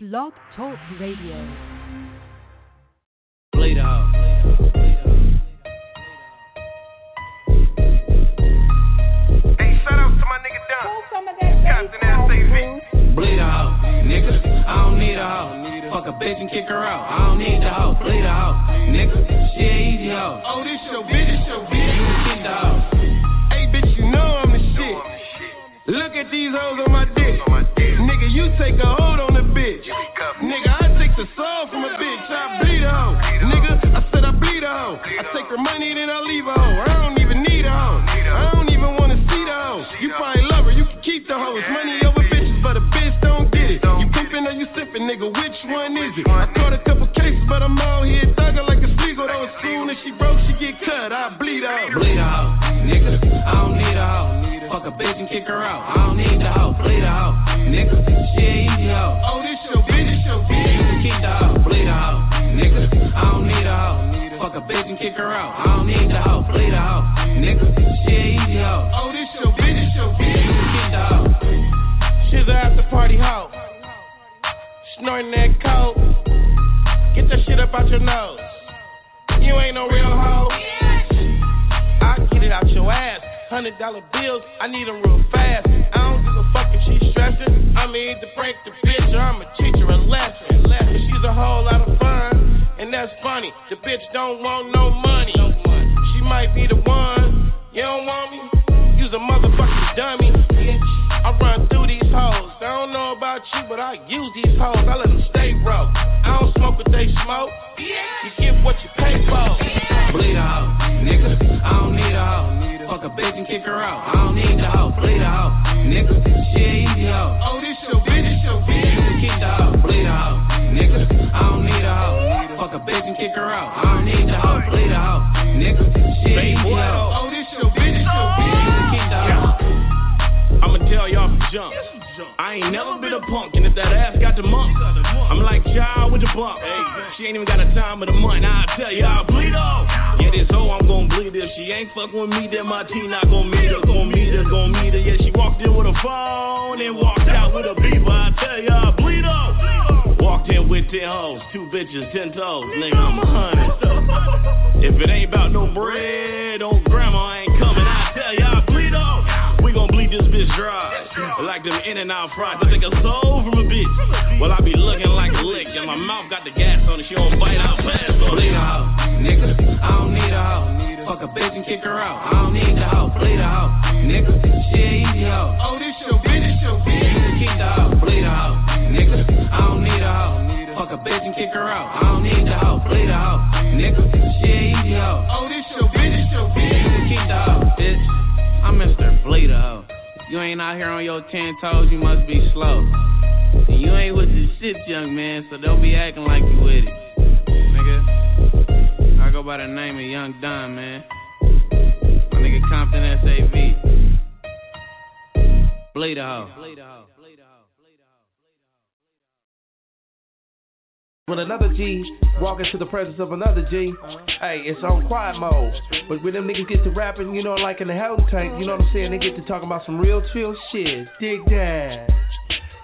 Blog Talk Radio. Bleed out. Hey, shout out to my nigga Don. Compton SAV. Bleed out. Nigga, I don't need a hoe. Fuck a bitch and kick her out. I don't need the hoe. Bleed out. Nigga, she a easy hoe. Oh, this your bitch, this your bitch. You can keep the hoe. Hey, bitch, you know I'm the shit. Look at these hoes on my dick. Nigga, you take a hold on Money, then I leave a hoe. I don't even need a hoe. I don't even wanna see the hoe. You probably love her, you can keep the hoe. It's money over bitches, but a bitch don't get it. You pimpin' or you sippin', nigga, which one is it? I caught a couple cases, but I'm out here thuggin' like a Sligo. Though as soon as she broke, she get cut. I bleed hoe. Bleed hoe. Nigga, I don't need a hoe. Fuck a bitch and kick her out. I don't need the hoe. Bleed a hoe. Nigga, she a easy hoe. Bitch and kick her out. I don't need the hoe. Bleed a hoe. Nigga, she a easy hoe. Oh, this your bitch, this your You bitch. can keep the hoe. She's a after party hoe. Snorting that coke. Get that shit up out your nose. You ain't no real hoe. I get it out your ass. Hundred dollar bills, I need them real fast. I don't give a fuck if she's stressing. I'ma either break the bitch or I'ma teach her a lesson. She's a whole lot of fun, and that's funny. The bitch don't want no money. She might be the one. You don't want me? You's a motherfucking dummy. I run through these hoes. I don't know about you, but I use these hoes. I let them stay broke. I don't smoke what they smoke. You get what you pay for. Bleed a hoe. Nigga, I don't need a hoe. Fuck a bitch and kick her out. I don't need the hoe. Bleed a hoe. Nigga, she a easy hoe. Oh, bitch and kick her out. I don't need the hoe. Bleed a hoe. Nigga, a easy hoe. Oh, this your bitch, this your You bitch. can keep the hoe. I'ma tell y'all from jump. I ain't never been a punk, and if that ass got the mump, I'm like child with the bump. Hey, she ain't even got a time of the month. I'll tell you, I'll bleed off. Yeah, this hoe, I'm gon' bleed if she ain't fucking with me, then my team not gon' meet her, gon' meet her, gon' meet her. Yeah, she walked in with a phone and walked out with a beaver. I tell you, I'll bleed off. Walked in with ten hoes, two bitches, ten toes. Nigga, I'm a hundred. If it ain't about no bread, old grandma ain't coming. I tell you, I'll bleed off. We gon' bleed this bitch dry. Like them in and out fries. I take a soul from a bitch. Well, I be looking like a lick. And my mouth got the gas on it. She don't bite out fast. So Bleed a hoe. Nigga, I don't need a hoe. Fuck a bitch and kick her out. I don't need the hoe. Bleed a hoe. Nigga, she a easy hoe. Oh, this your bitch, this your You keep the hoe. Bleed a hoe. Nigga, I don't need a hoe. Fuck a bitch and kick her out. I don't need the hoe. Bleed a hoe. Nigga, she a easy hoe. Oh, this your bitch, this your bitch. keep the hoe, bitch. I'm Mr. Bleed a hoe. You ain't out here on your ten toes, you must be slow. And you ain't with the shit, young man, so don't be acting like you with it. Nigga, I go by the name of Young Don, man. My nigga Compton SAV. Bleed a hoe. When another G walk into the presence of another G, hey, it's on quiet mode. But when them niggas get to rapping, you know, like in the hell tank, you know what I'm saying? They get to talking about some real chill shit. Dig that.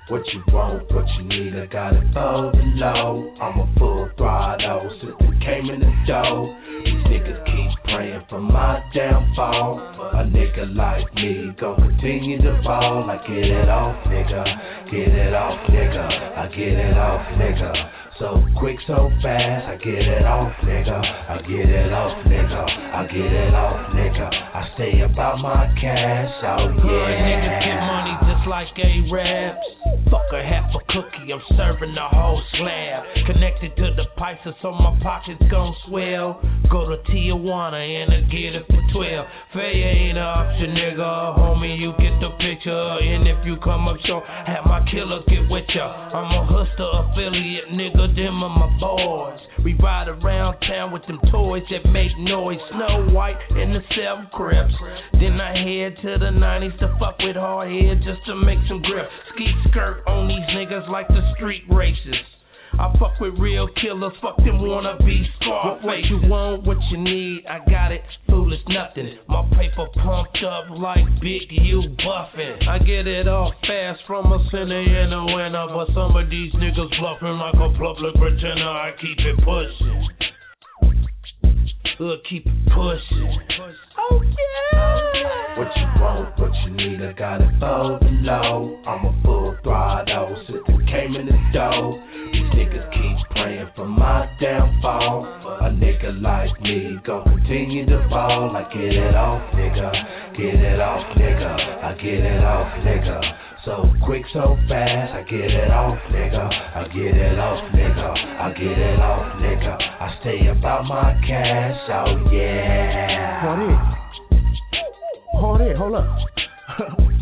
What you want, what you need, I got it for the low. I'm a full throttle, system came in the door. These niggas keep praying for my downfall. A nigga like me gon' continue to fall. I get it off, nigga. Get it off, nigga. I get it off, nigga. So quick, so fast, I get it off, nigga. I get it off, nigga. I get it off, nigga. I stay about my cash, oh Good niggas get money just like A-Raps. Fuck a half a cookie, I'm serving the whole slab. Connected to the pipes, so my pockets gon' swell. Go to Tijuana and I get it for 12. Failure ain't an option, nigga. Homie, you get the picture. And if you come up short, have my killer get with ya. I'm a hustler affiliate, nigga. Them are my boys. We ride around town with them toys that make noise. Snow White and the seven crips. Then I head to the 90s to fuck with hard head just to make some grip. Ski skirt on these niggas like the street races. I fuck with real killers, fuck them wanna be scar. What you want, what you need, I got it. Foolish nothing. My paper pumped up like Big U buffin'. I get it all fast from a center in the winter, but some of these niggas bluffing like a public pretender. I keep it pushing. Hood keep it pushing. Oh yeah. What you want, what you need, I got it for below. I'm a full throttle, since it came in the door. These niggas keep praying for my downfall. A nigga like me gon' continue to fall. I get it off, nigga. Get it off, nigga. I get it off, nigga. So quick, so fast, I get it off, nigga. I get it off, nigga. I get it off, nigga. I stay about my cash, oh yeah. Hold it. Hold it, hold up.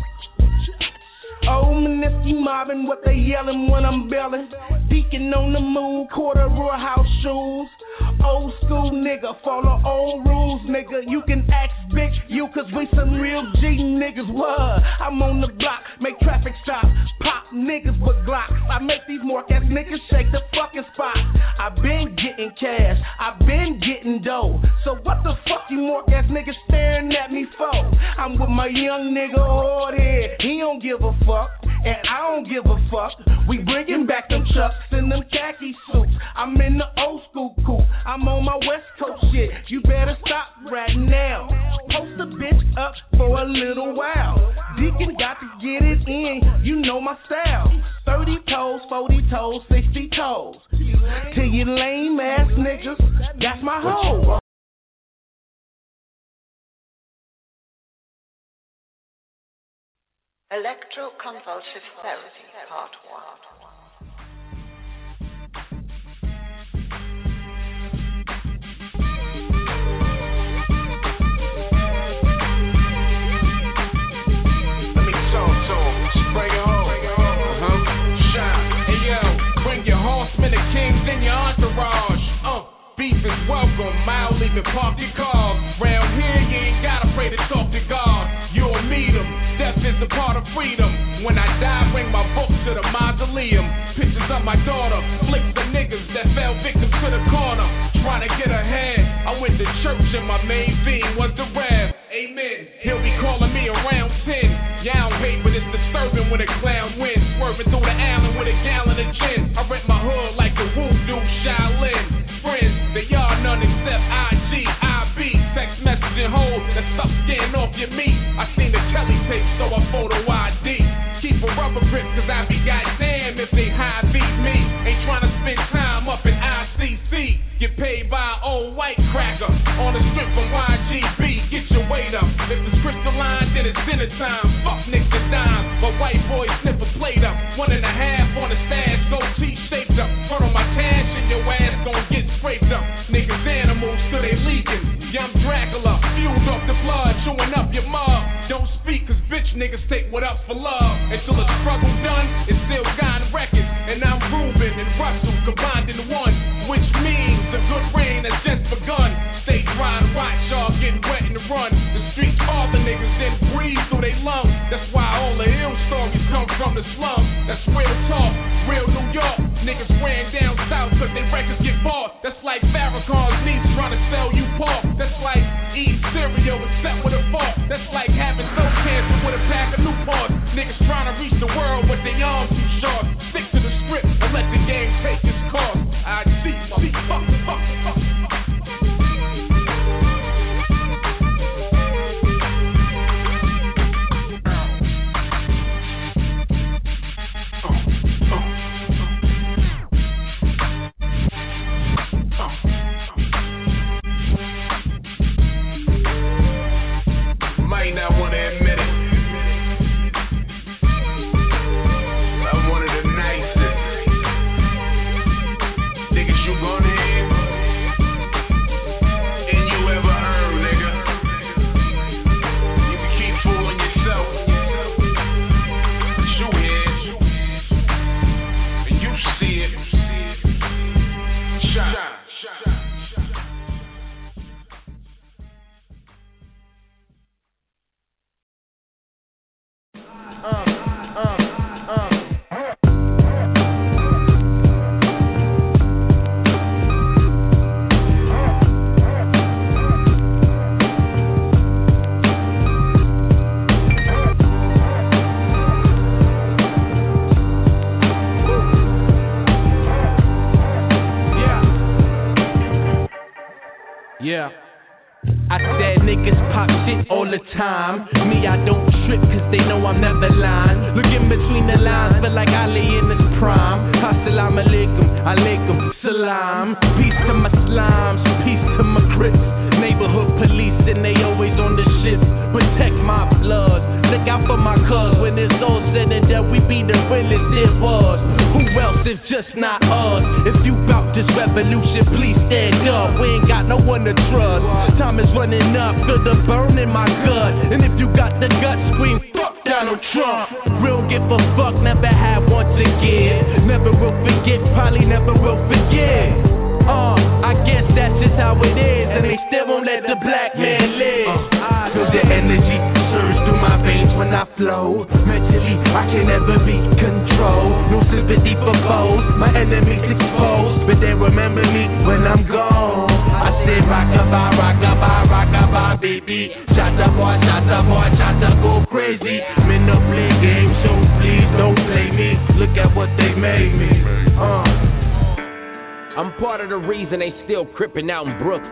Oh, Minisky mobbing, what they yelling when I'm belling. Deacon on the moon, quarter royal house shoes. Old school nigga, follow old rules, nigga. You can ask bitch, you, cause we some real G niggas. What? I'm on the block, make traffic stop, pop niggas with glocks. I make these more niggas shake the fucking spot. I been getting cash, I been getting dough. So what the fuck you more niggas staring at me for? I'm with my young nigga hard head, he don't give a fuck, and I don't give a fuck. We bringing back them chucks and them khaki suits. I'm in the old school coupe. I'm on my West Coast shit. You better stop right now. Post a bitch up for a little while. Deacon got to get it in. You know my style. 30 toes, 40 toes, 60 toes. To you lame ass niggas, that's my hoe. Entourage. Uh, beef is welcome. Mile leaving park your car. Round here, you ain't gotta pray to talk to God. You'll meet him. Death is a part of freedom. When I die, bring my book to the mausoleum. Pictures of my daughter. Flicks of niggas that fell victim to the corner. Trying to get ahead. I went to church and my main theme was the rap. Amen. He'll be calling me around 10. Yeah, I don't it's disturbing when a clown wins. Swerving through the alley with a gallon of gin. I rent my cause I be goddamn what they made me. Uh. I'm part of the reason they still crippin' out in Brooklyn.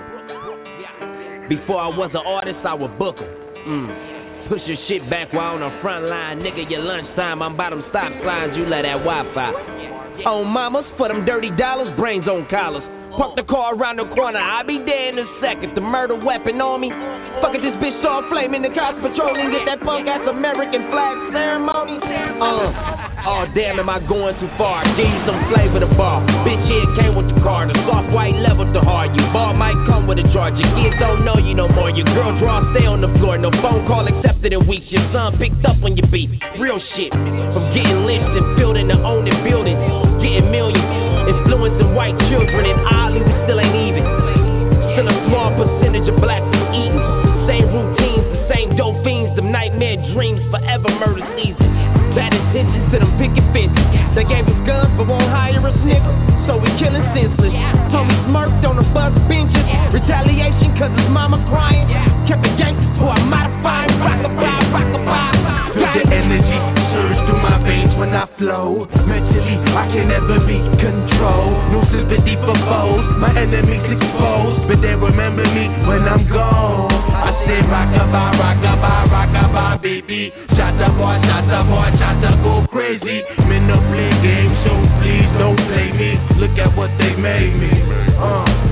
Before I was an artist, I would book 'em. Mm. Push your shit back while on the front line. Nigga, your lunchtime, I'm by them stop signs, you let that Wi Fi. On mamas, for them dirty dollars, brains on collars. Park the car around the corner, I'll be there in a second. The murder weapon on me. Fuck it, this bitch saw flaming, the cops patrolling. Get that punk ass American flag ceremony. Uh, oh damn, am I going too far? Give you some flavor to bar. Bitch, here came with the car. The soft white level to hard. Your bar might come with a charge. Your kids don't know you no more. Your girl draw stay on the floor. No phone call accepted in weeks. Your son picked up on your beat. Real shit. From getting lynched and building to owning buildings. Getting millions. Influencing white children. And oddly, we still ain't even. Nightmare dreams, forever murder season. Bad intentions to them picket fences. They gave us guns but won't hire us nigga. So we killing senseless. Tommy smirked on the bus benches. Retaliation cause his mama crying. Kept the gangster so I modified. Rockabye, rockabye. Feel the energy surge through my veins when I flow. Mentally, I can never be controlled. No sympathy for foes. My enemies exposed. But they remember me when I'm gone. I say rockabye, rockabye, rockabye, baby. Shut up, boy, shut up, boy, shut up, go crazy. Men no play games, so please don't play me. Look at what they made me. Uh.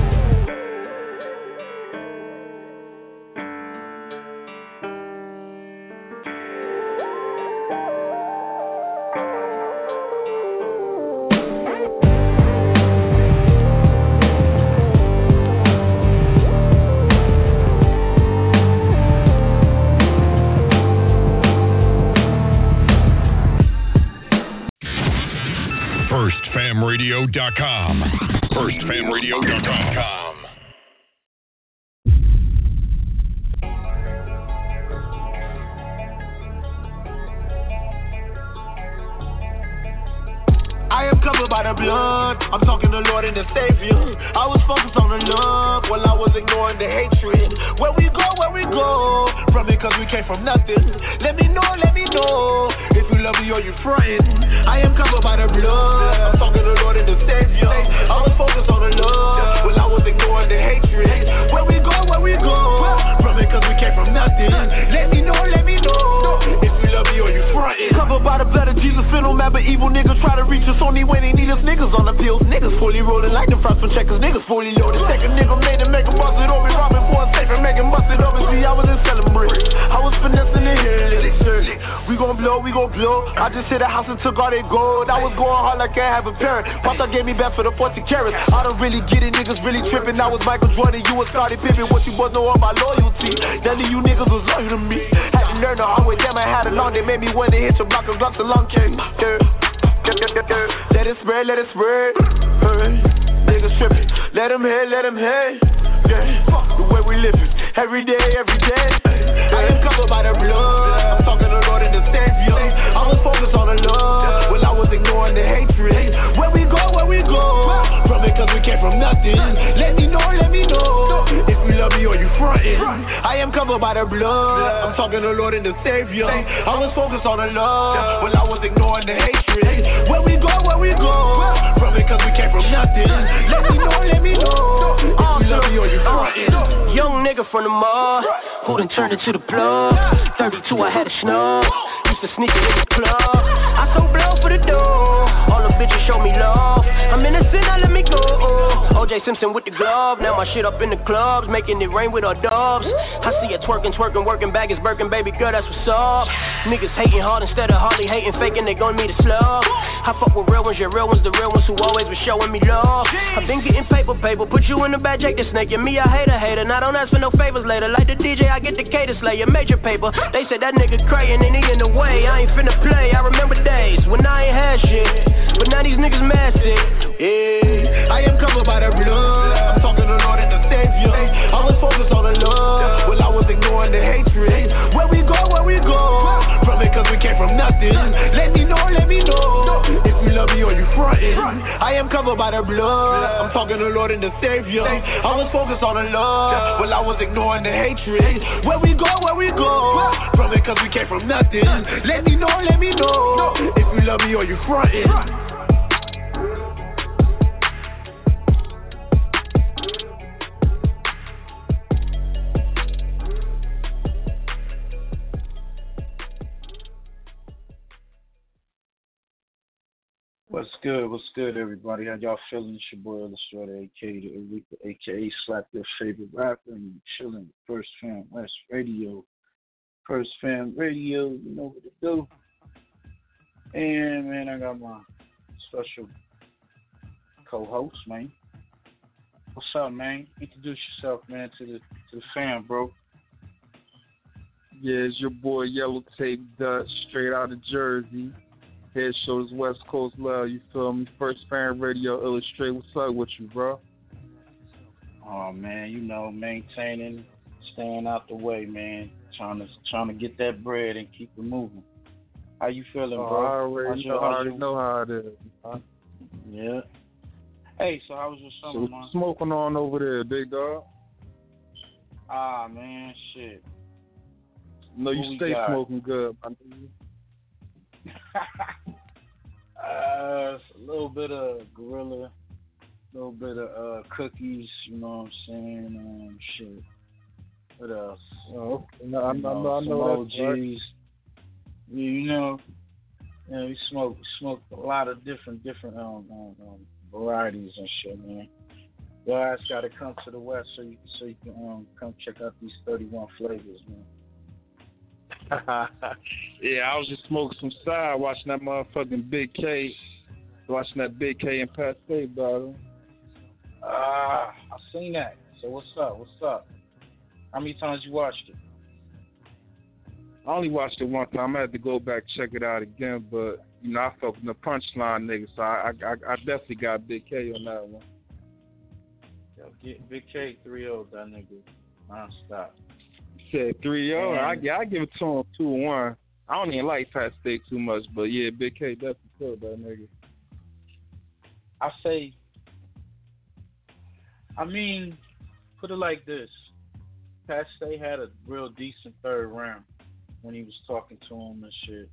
FirstFamRadio.com. FirstFamRadio.com. blood. I'm talking the Lord and the Savior. I was focused on the love while I was ignoring the hatred. Where we go, where we go. From it cause we came from nothing. Let me know, let me know. If you love me or you frontin'. I am covered by the blood. I'm talking the Lord and the Savior. I was focused on the love while I was ignoring the hatred. Where we go, where we go. From it cause we came from nothing. Let me know, let me know. If you love me or you frontin'. Covered by the blood of Jesus, feel no mad, but evil niggas try to reach us only when they need us. Niggas on the pills, niggas fully rolling like the frost from checkers, niggas fully loaded. Take a nigga made it, make him bust it robbing for a safe and make him bust it over. See, I was in celebrate. I was finessing the hill. We gon' blow, we gon' blow. I just hit a house and took all their gold. I was going hard like I have a parent. Papa gave me back for the 40 carats. I don't really get it, niggas really tripping. I was Michael Jordan, you was Scottie Pippen. What you boys know about loyalty? None of you niggas was loyal to me. Had to learn the hard way, damn, I had it long. They made me wanna hit your block and drop the long. Yeah. Let it spread, let it spread. Hey, niggas tripping. Let them hit, let them hit. Yeah, the way we living. Every day, every day. I am covered by the blood. I'm talking the Lord and the Savior. I was focused on the love. Well, I was ignoring the hatred. We where we go. From it cause we came from nothing. Let me know, let me know. If you love me or you frontin'. I am covered by the blood. I'm talking the Lord and the Savior. I was focused on the love. Well, I was ignoring the hatred. Where we go, where we go. From it cause we came from nothing. Let me know, let me know. If you love me or you uh, frontin'. Young nigga from the mall, Who done turned into the plug? 32, I had a snub. Used to sneak it in the club. I sold blow for the door. All the bitches show me love. I'm innocent, now let me go. OJ Simpson with the glove. Now my shit up in the clubs, making it rain with our dubs. I see it twerking, twerking, working back is Birkin, baby girl, that's what's up. Niggas hating hard instead of hardly hating, faking, they gon' need a slug. I fuck with real ones, yeah, real ones, the real ones who always been showing me love. I've been getting paper, paper, put you in the bag, Jake the snake, and me, I hate a hater. Now don't ask for no favors later. Like the DJ, I get the cater slayer, major paper. They said that nigga crayin' and he in the way. I ain't finna play. I remember days when I ain't had shit, but now these niggas massive. Yeah, I am covered by the blood. I'm talking to the Lord and the Savior. I was focused on the love, while I was ignoring the hatred. Where we go, where we go? From it, cause we came from nothing. Let me know, let me know. If you love me or you frontin'. I am covered by the blood. I'm talking to the Lord and the Savior. I was focused on the love, while I was ignoring the hatred. Where we go, where we go? From it, cause we came from nothing. Let me know, let me know. If you love me or you frontin'. What's good? What's good, everybody? How y'all feeling? It's your boy Illustrator, aka the aka Slap Your Favorite Rapper, and chilling First Fam West Radio. First Fam Radio, you know what to do. And man, I got my special co-host, man. What's up, man? Introduce yourself, man, to the to the fam, bro. Yeah, it's your boy Yellow Tape Dutch, straight out of Jersey. Head shoulders West Coast love, you feel me? First Fam Radio illustrate. What's up with you, bro? Oh man, you know, maintaining, staying out the way, man. Trying to trying to get that bread and keep it moving. How you feeling, Oh, bro? I already, your- know, I already know how it is. Huh? Yeah. Hey, so how was your So summer, what man? smoking on over there, big dog? Ah man, shit. No, you stay got? smoking good. I know you- Uh, a little bit of gorilla, a little bit of uh cookies. You know what I'm saying? Um, shit. What else? Oh. No, I You know, know, I know that's right. OGs. Yeah, you know, we smoke smoke a lot of different different um, um, um varieties and shit, man. Your ass got to come to the west so you so you can um come check out these 31 flavors, man. yeah, I was just smoking some side, watching that motherfucking Big K, watching that Big K and Pat Stay battle. Ah, I seen that. So what's up? What's up? How many times you watched it? I only watched it one time. I had to go back check it out again, but you know I felt the punchline nigga, so I, I I definitely got Big K on that one. Yo, get Big K 3 that nigga non-stop. Said three oh, zero. I I give it to him two one. I don't even like Pat Stay too much, but yeah, Big K definitely killed that nigga. I say, I mean, put it like this: Pat Stay had a real decent third round when he was talking to him and shit.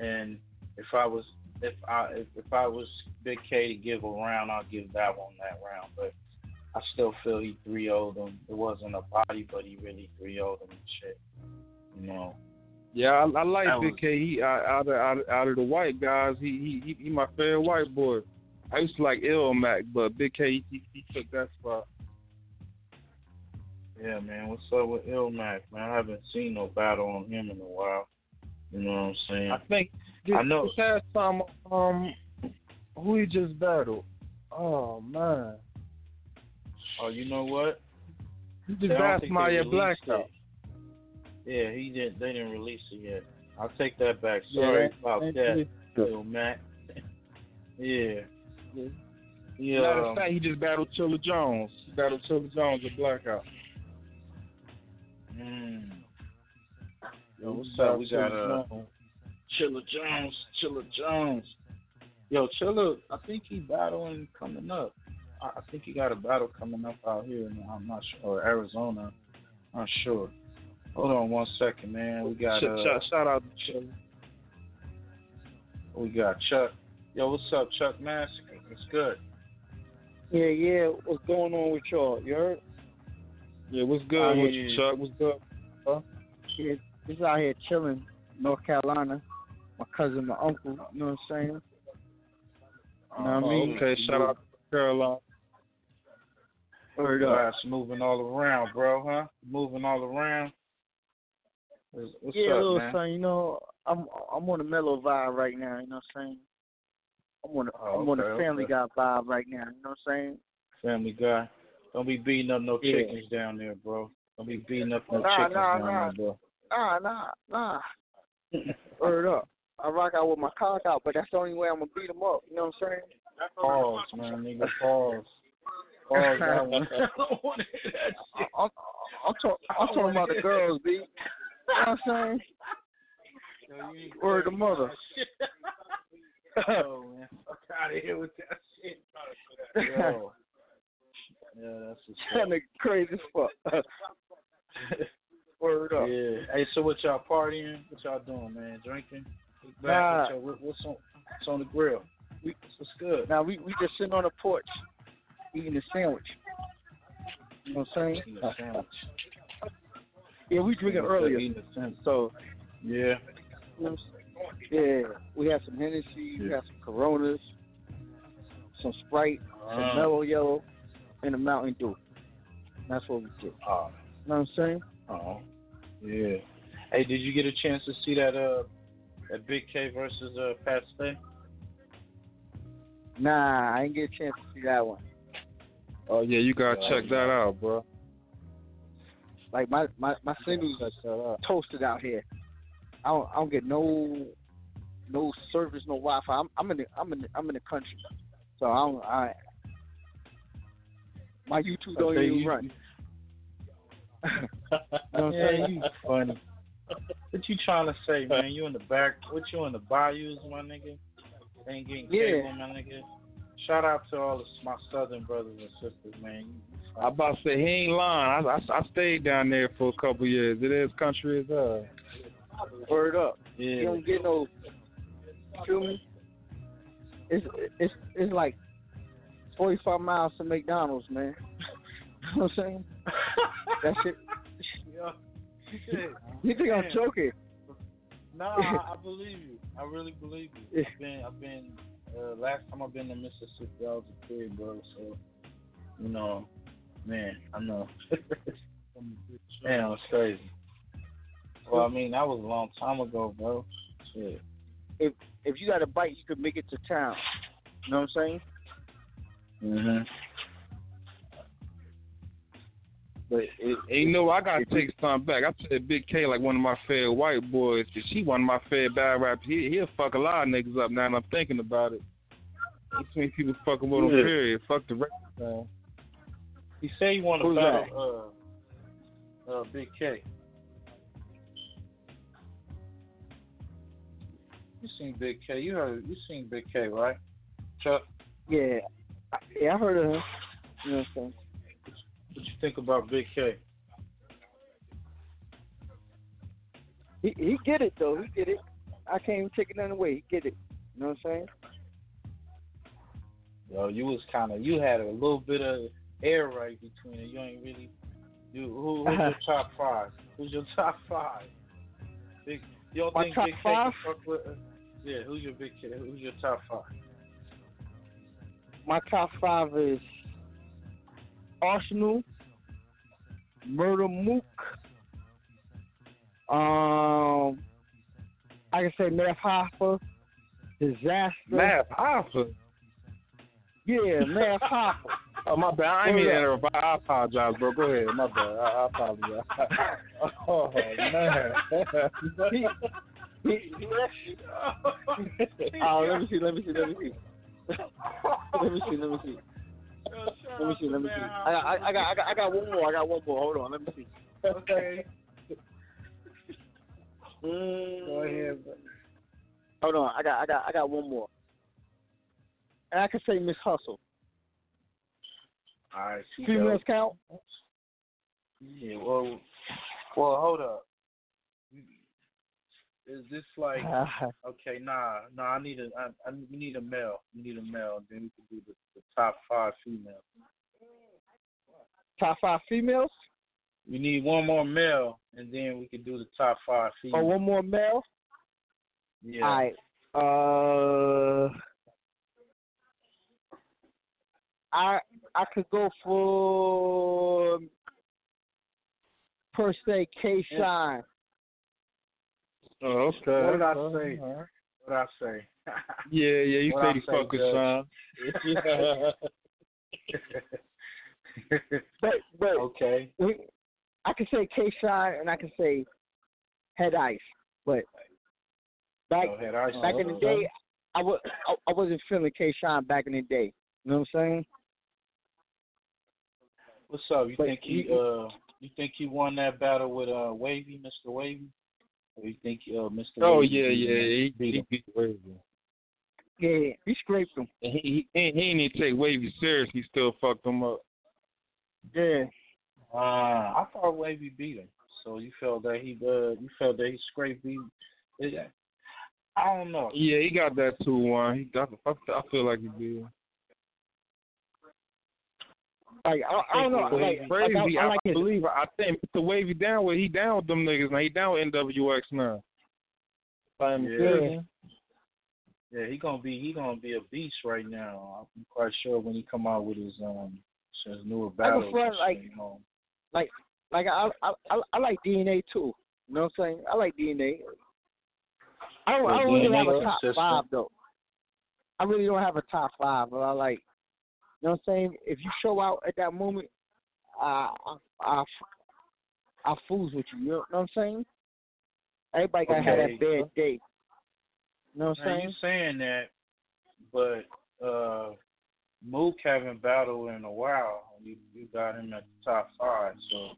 And if I was, if I, if, if I was Big K to give a round, I'll give that one that round. But I still feel he 3 0'd him. It wasn't a body, but he really 3 0'd him and shit. You know. Yeah, I, I like That Big was- K. He out out of, out of out of the white guys, he he he, he my favorite white boy. I used to like Ill Mac, but Big K he, he took that spot. Yeah, man. What's up with Illmac, man? I haven't seen no battle on him in a while. You know what I'm saying? I think I know. This past time, um, who he just battled? Oh man, Oh, you know what? he They just asked Maya Blackout. it. Yeah, he didn't. They didn't release it yet. I'll take that back. Sorry they- about that, little Mac. yeah. Yeah. Matter of um, fact, he just battled Chilla Jones. He battled Chilla Jones at Blackout. mm. Yo, what's up? We got uh. Chilla Jones. Chilla Jones. Yo, Chilla. I think he battling coming up. I I think he got a battle coming up out here. in- I'm not sure. Or Arizona. I'm not sure. Hold on one second, man. We got Shout- uh, shout, shout out to Chilla. we got Chuck. Yo, what's up, Chuck Massacre? It's good. Yeah, yeah. What's going on with y'all? You heard? Yeah, what's good Out with you, Chuck? What's good? Huh? Yeah, just out here chilling, North Carolina. My cousin, my uncle. You know what I'm saying? You know what I mean? Oh, Okay, shout out to Carolina. Word up. Guys moving all around, bro, huh? Moving all around. What's, yeah, up, little man? son. You know, I'm I'm on a mellow vibe right now. You know what I'm saying? I'm on a Oh, am on a Family okay. Guy vibe right now. You know what I'm saying? Family guy. Don't be beating up no Yeah. chickens down there, bro. Don't be beating up no Nah, chickens nah, down nah. there, bro. Nah, nah, nah. Word up. I rock out with my cock out, but that's the only way I'm gonna beat them up. You know what I'm saying? Pause, man, nigga. Pause. Oh, Pause that one. I'm, I'm, talk, I'm talking about the girls, B. You know what I'm saying? Word the mother. Yo, man. Fuck out of here with that shit. Yo. Yeah, that's that up. nigga crazy as fuck. Word up. Yeah. Hey, so what y'all partying? What y'all doing, man? Drinking? Nah. What y'all- what- what's on? What's on the grill? We, what's good? Now we we just sitting on the porch eating a sandwich. You know what I'm saying? Eating a sandwich. Yeah, we drinking earlier. eating a sandwich. So Yeah. you know what I'm saying? yeah, we had some Hennessy, we had some Coronas, some Sprite, some Uh. Mellow Yellow, and a Mountain Dew. That's what we did. Oh. You know what I'm saying? Oh. Yeah. Hey, did you get a chance to see that uh that Big K versus uh Pat Stay? Nah, I didn't get a chance to see that one. Oh yeah, you gotta Yeah, check that out, bro. Like my my my singles uh, toasted out here. I don't I don't get no no service, no Wi-Fi. I'm I'm in the I'm in the, I'm in the country, so I don't I my YouTube don't Okay, even you- run. you know what I'm yeah, saying? you funny. What you trying to say, man? You in the back? What you in the bayous, my nigga? Ain't getting Yeah. cable, my nigga. Shout out to all of my southern brothers and sisters, man. You- I about to say he ain't lying. I, I, I stayed down there for a couple years. It is country as hell. Word up. Yeah. You don't get no feel me? It's it's it's like forty five miles to McDonald's, man. you know what I'm saying? that shit Yeah. Shit. you think I'm joking? Nah, I, I believe you. I really believe you. I've been, I've been. Uh, last time I've been to Mississippi, I was a kid, bro. So, you know, man, I know. man, it's crazy. Well, I mean, that was a long time ago, bro. Shit. If if you got a bike you could make it to town. You know what I'm saying? Mhm. But it, you know, I gotta take something back. I said Big K like one of my favorite white boys. Cause she one of my favorite bad rappers. He he'll fuck a lot of niggas up now that I'm thinking about it. Too many people fucking with him. Yeah. Period. Fuck the rap. Man. He say he want to Who's battle uh, uh, Big K. You seen Big K? You heard? You seen Big K, right? Chuck, Yeah. I, yeah, I heard of him. You know what I'm saying? What you think about Big K? He he get it though. He get it. I can't even take it none away. He get it. You know what I'm saying? Yo, you was kind of you had a little bit of air right between it. You ain't really. You who, who's your top five? Who's your top five? Big. You don't My think top Big K can fuck with? uh, Yeah, who's your Big K? Who's your top five? My top five is Arsonal, Murder Mook. Um, I can say Math Hoffa, Disaster. Math Hoffa. Yeah, Math Hoffa. Oh my bad. I mean to I I apologize, bro. Go ahead. My bad. I, I apologize. oh man. He- he- oh, let me see, let me see, let me see. let me see, let me see. Let me see, let me see. I, I, I got, I got, I got one more. I got one more. Hold on, let me see. Okay. Mm, Go ahead. Hold on, I got, I got, I got one more. And I can say Miss Hustle. All right. Females dope. count? Yeah. Well, well, hold up. Is this like okay? Nah, nah. I need a. I, I need a male. We need a male. Then we can do the, the top five females. Top five females? We need one more male, and then we can do the top five female. Oh, one more male. Yeah. All right. Uh, I I could go for per se K Shine. Oh, okay. What did I Oh, say? all right. What did I say? Yeah, yeah, you What say I the say, fuck? But but okay. we, I can say K Shine and I can say Head Ice, but back Oh, Head Ice. back in the Okay. day, I was I, I wasn't feeling K Shine back in the day. You know what I'm saying? What's up? You But think he you- uh you think he won that battle with uh Wavy, Mr. Wavy? Or you think uh Mr. Oh Wavy yeah, yeah, him? he, beat he beat Wavy. Yeah, he scraped him. And he he, he ain't even take Wavy serious. He still fucked him up. Yeah. Uh, I thought Wavy beat him. So you felt that he uh you felt that he scraped beat yeah. I don't know. Yeah, he got that two one. He got. I, I feel like he did. Like I, I don't know. Like, like, Crazy. I, I I, like I believe. I think Mr. Wavy down with. He down with them niggas now. He down with NWX now. By him Yeah. Yeah, he gonna be he gonna be a beast right now. I'm quite sure when he come out with his um his newer I battle. have like- you know. like like I, I I I like DNA too. You know what I'm saying? I like DNA. I don't, I don't really have a top consistent. five though. I really don't have a top five, but I like. You know what I'm saying? If you show out at that moment, I I I, I fools with you. You know what I'm saying? Everybody gotta have that bad day. You know what I'm saying? you saying that, but uh, Mook haven't battled in a while. You you got him at the top five, so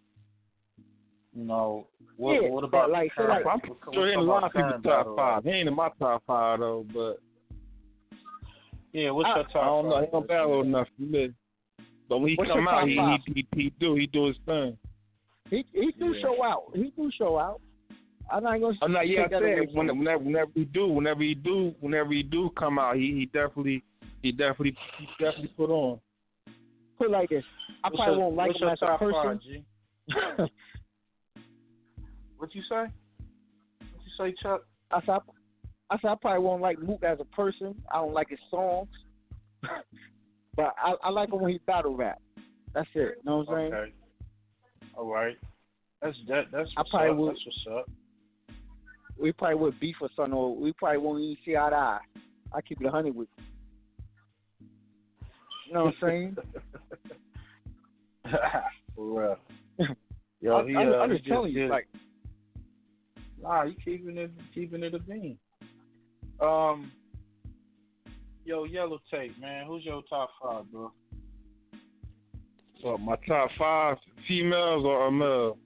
you know what Yeah, what about like, the so current, I'm what- pretty what sure he in a lot of people's top battle five. He ain't in my top five though, but Yeah, what's I- your top I don't know. He don't battle enough for me. But when he What's come out, he, he he he do he do his thing. He he do Yeah. show out. He do show out. I'm not gonna. Oh no, yeah, I take that away said from when, whenever whenever he do, whenever he do, whenever he do come out, he he definitely he definitely he definitely put on. Put it like this. I What's probably your- won't like what's him as a person. Five, G? What you say? What you say, Chuck? I said, I, I said I probably won't like Mook as a person. I don't like his songs, but I, I like him when he battle rap. That's it. You know what I'm saying? Okay. All right. That's that. That's I what's probably up. would- That's what's up. We probably would beef or something, or we probably won't even see eye to eye. I keep it a hundred with. you. You know what I'm saying? For real. Yo, I, he, I'm, uh, I'm just telling you, did- like, Nah, you keeping it keeping it a bean. Um, yo, yellow tape, man. Who's your top five, bro? So my top five females or a male?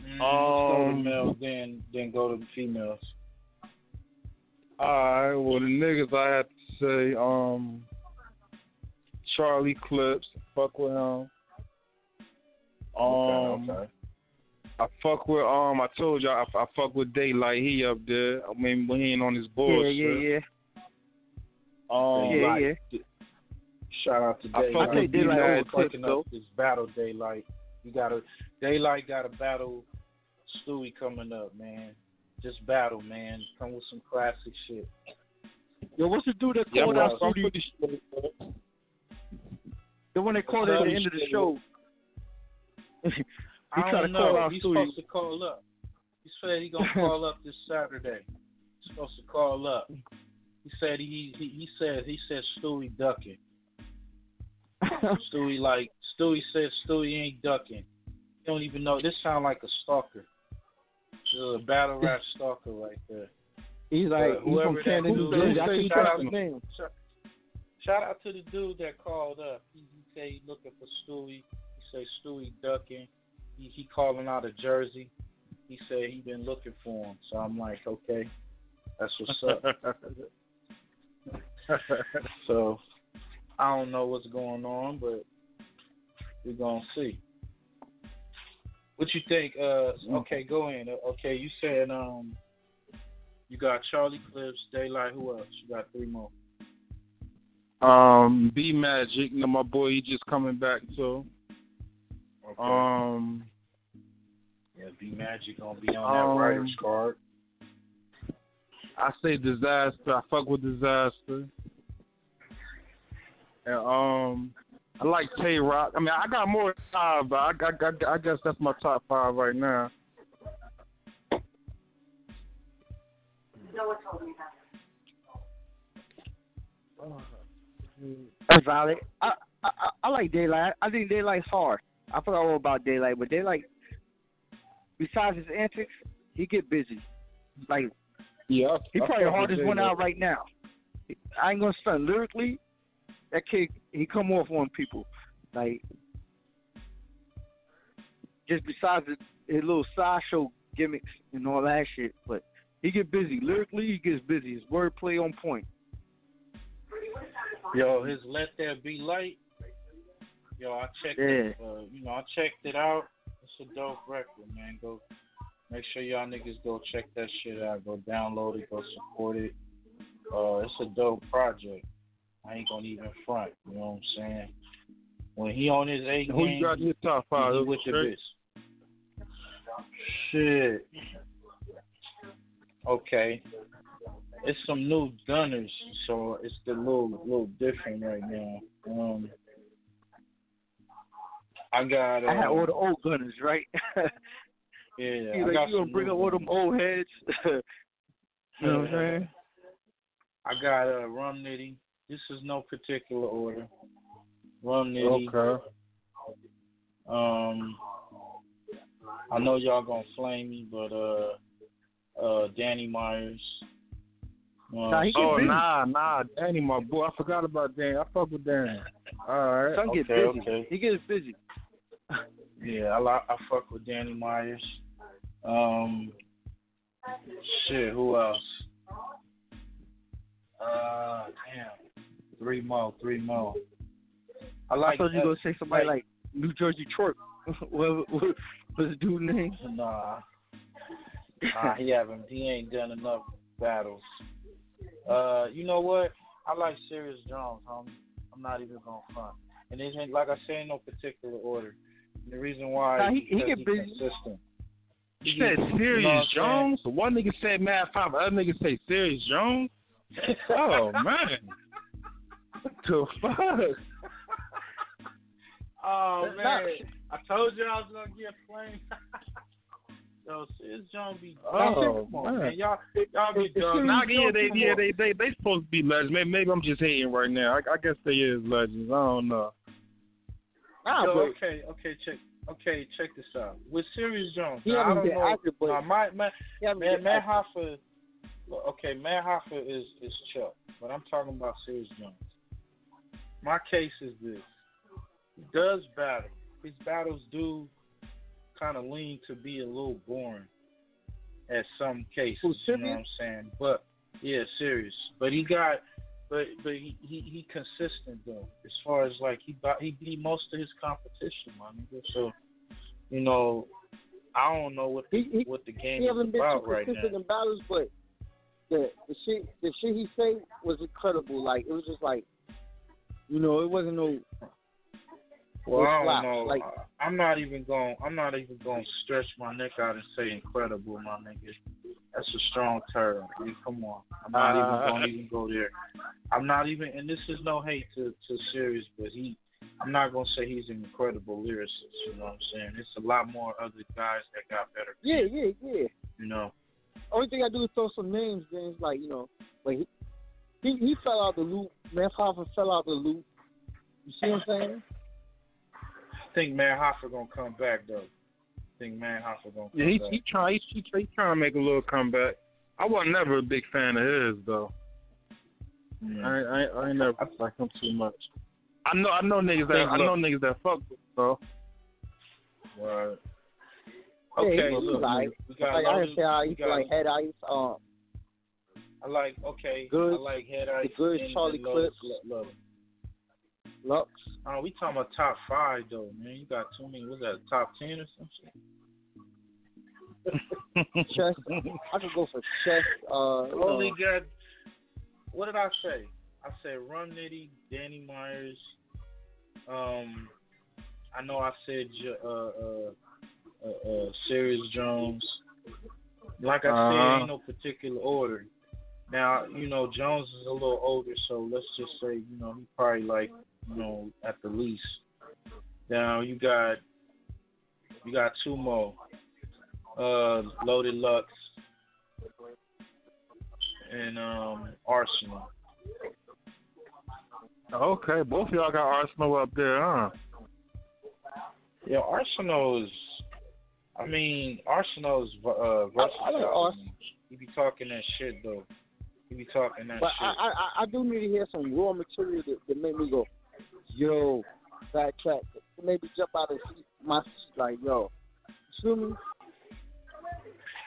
Mm, let's go to Um, males, then then go to the females. Alright, well the niggas I have to say, um Charlie Clips, fuck with him. Um okay, okay. I fuck with um I told y'all I, I fuck with Daylight, he up there. I mean when he ain't on his yeah, bullshit. yeah, yeah, Um yeah, Daylight. yeah. Shout out to I Daylight. fuck I take Daylight He's over fucking up. This battle Daylight. You got to Daylight got a battle. Stewie coming up, man. Just battle, man. Come with some classic shit. Yo, what's the dude that Yeah, called I'm, out I'm studio? The one that called at the end of the show. He I don't know. He's studio. supposed to call up. He said he gonna call up this Saturday. He's supposed to call up. He said he he, he said he said Stewie ducking. Stewie like Stewie said Stewie ain't ducking. You don't even know. This sound like a stalker. A battle rap stalker right there. He's like, Uh, he's whoever from that Canada, dude is. I couldn't shout out his to- name. Shout, shout out to the dude that called up. He, he said he looking for Stewie. He said Stewie ducking. He he calling out of Jersey. He said he been looking for him. So I'm like, okay, that's what's up. so I don't know what's going on, but we're gonna see. What you think? Uh, okay, go in. Uh, Okay, you said um, you got Charlie Clips, Daylight. Who else? You got three more. Um, B Magic, you know my boy, he just coming back too. Um. Yeah, B Magic gonna be on Um, that writer's card. I say Dizaster. I fuck with Dizaster. And um, I like Tay Roc. I mean, I got more five, but I, I, I, I guess that's my top five right now. That's valid. I, I I- I like Daylight. I think Daylight's hard. I forgot all about Daylight, but Daylight, besides his antics, he get busy. Like Yeah, he I probably the hardest one out right now. I ain't gonna stunt lyrically. That kid, he come off on people. Like just besides his, his little sideshow gimmicks and all that shit, but he get busy lyrically. He gets busy. His wordplay on point. Yo, his Let There Be Light. Yo, I checked it. Uh, you know, I checked it out. It's a dope record, man. Go make sure y'all niggas go check that shit out. Go download it. Go support it. Uh, it's a dope project. I ain't gonna even front. You know what I'm saying? When he on his A game, Who you got in your top five? he with the bitch. Shit. Okay. It's some new gunners, so it's a little little different right now. Um, I got. Uh, I had all the old gunners, right? Yeah, you I like, got you gonna bring up all them old heads? you know what I'm saying? I got uh, Rum Nitty. This is no particular order. Rum Nitty. Okay. Um, I know y'all gonna flame me, but uh, uh, Danny Myers. Um, oh nah, nah, Danny, my boy. I forgot about Danny. I fuck with Danny. All right. Son get Okay, busy. okay. He gets busy. Yeah, I like I fuck with Danny Myers. Um, shit, who else? Uh, damn, three more, three more. I like. I thought you were gonna say somebody like- like New Jersey Twerk. what, what, what's the dude's name? Nah, nah, he haven't. He ain't done enough battles. Uh, you know what? I like Serious Jones, homie. I'm not even gonna front. And it ain't like I say in no particular order. And the reason why Nah, he- he get he busy. consistent. You He said get- you know Serious what I'm? Jones? One nigga said Mad Five, other nigga say Serious Jones? Oh man. What the fuck? Oh That's man, not- I told you I was gonna get flamed. Yo, Serious Jones be. Oh, come on, man. man. Y'all, y'all be dumb. Nah, yeah, they, yeah, they, they, they supposed to be legends. Maybe, maybe I'm just hating right now. I, I guess they is legends. I don't know. Nah, Yo, but okay, okay, check. Okay, check this out. With Serious Jones, now, I don't know. active, but- nah, my, my, man, active. Hoffa. Okay, Math Hoffa is is Chuck, but I'm talking about Serious Jones. My case is this: he does battle. His battles do kind of lean to be a little boring at some cases. you know what I'm saying? But yeah, serious. But he got, but but he he, he consistent though. As far as like he he beat most of his competition, my nigga. So you know, I don't know what the, what the game he is been about right consistent now. in battles, but the the shit the shit he say was incredible. Like it was just like, you know, it wasn't no. Well, I don't know. Like I'm not even going. I'm not even going to stretch my neck out and say incredible, my nigga. That's a strong term. I mean, come on. I'm not Uh, even going to even go there. I'm not even. And this is no hate to to Serious, but he. I'm not gonna say he's an incredible lyricist. You know what I'm saying? It's a lot more other guys that got better. yeah, yeah, yeah. You know. Only thing I do is throw some names. Then it's like you know, like he he, fell out the loop. Man, Hoffa fell out the loop. You see what I'm saying? I think Math Hoffa gonna come back though. I think Math Hoffa gonna come Yeah, he, back. he trying, he, he, he trying to make a little comeback. I wasn't never a big fan of his though. Yeah. I, I, I ain't never like him too much. I know, I know niggas that, I know niggas that fuck with him, though. Right. Okay, he look, like, we got like I Lotus, didn't say how we like head ice. Um, I like okay. Good- I like Head Ice. the good and- Charlie Clips. Lo- Love. Lux. Oh, we talking about top five though, man. You got too many. What's that? Top ten or something? Chess. I could go for chess. Uh, Only know, got. What did I say? I said Rum Nitty, Danny Myers, um, I know I said uh, uh, uh, uh, Serious Jones. Like I Uh-huh. said, ain't no particular order. Now, you know, Jones is a little older, so let's just say, you know, he probably like, you know, at the least. Now you got you got two more. Uh Loaded Lux and um Arsonal. Okay, both of y'all got Arsonal up there, huh? Yeah, Arsonal is I mean, Arsonal is uh versatile. I like Arsonal. He be talking that shit though. He be talking that But shit. I, I I do need to hear some raw material that, that make me go, yo, backtrack. To make me jump out of seat, my seat like, yo, you feel me?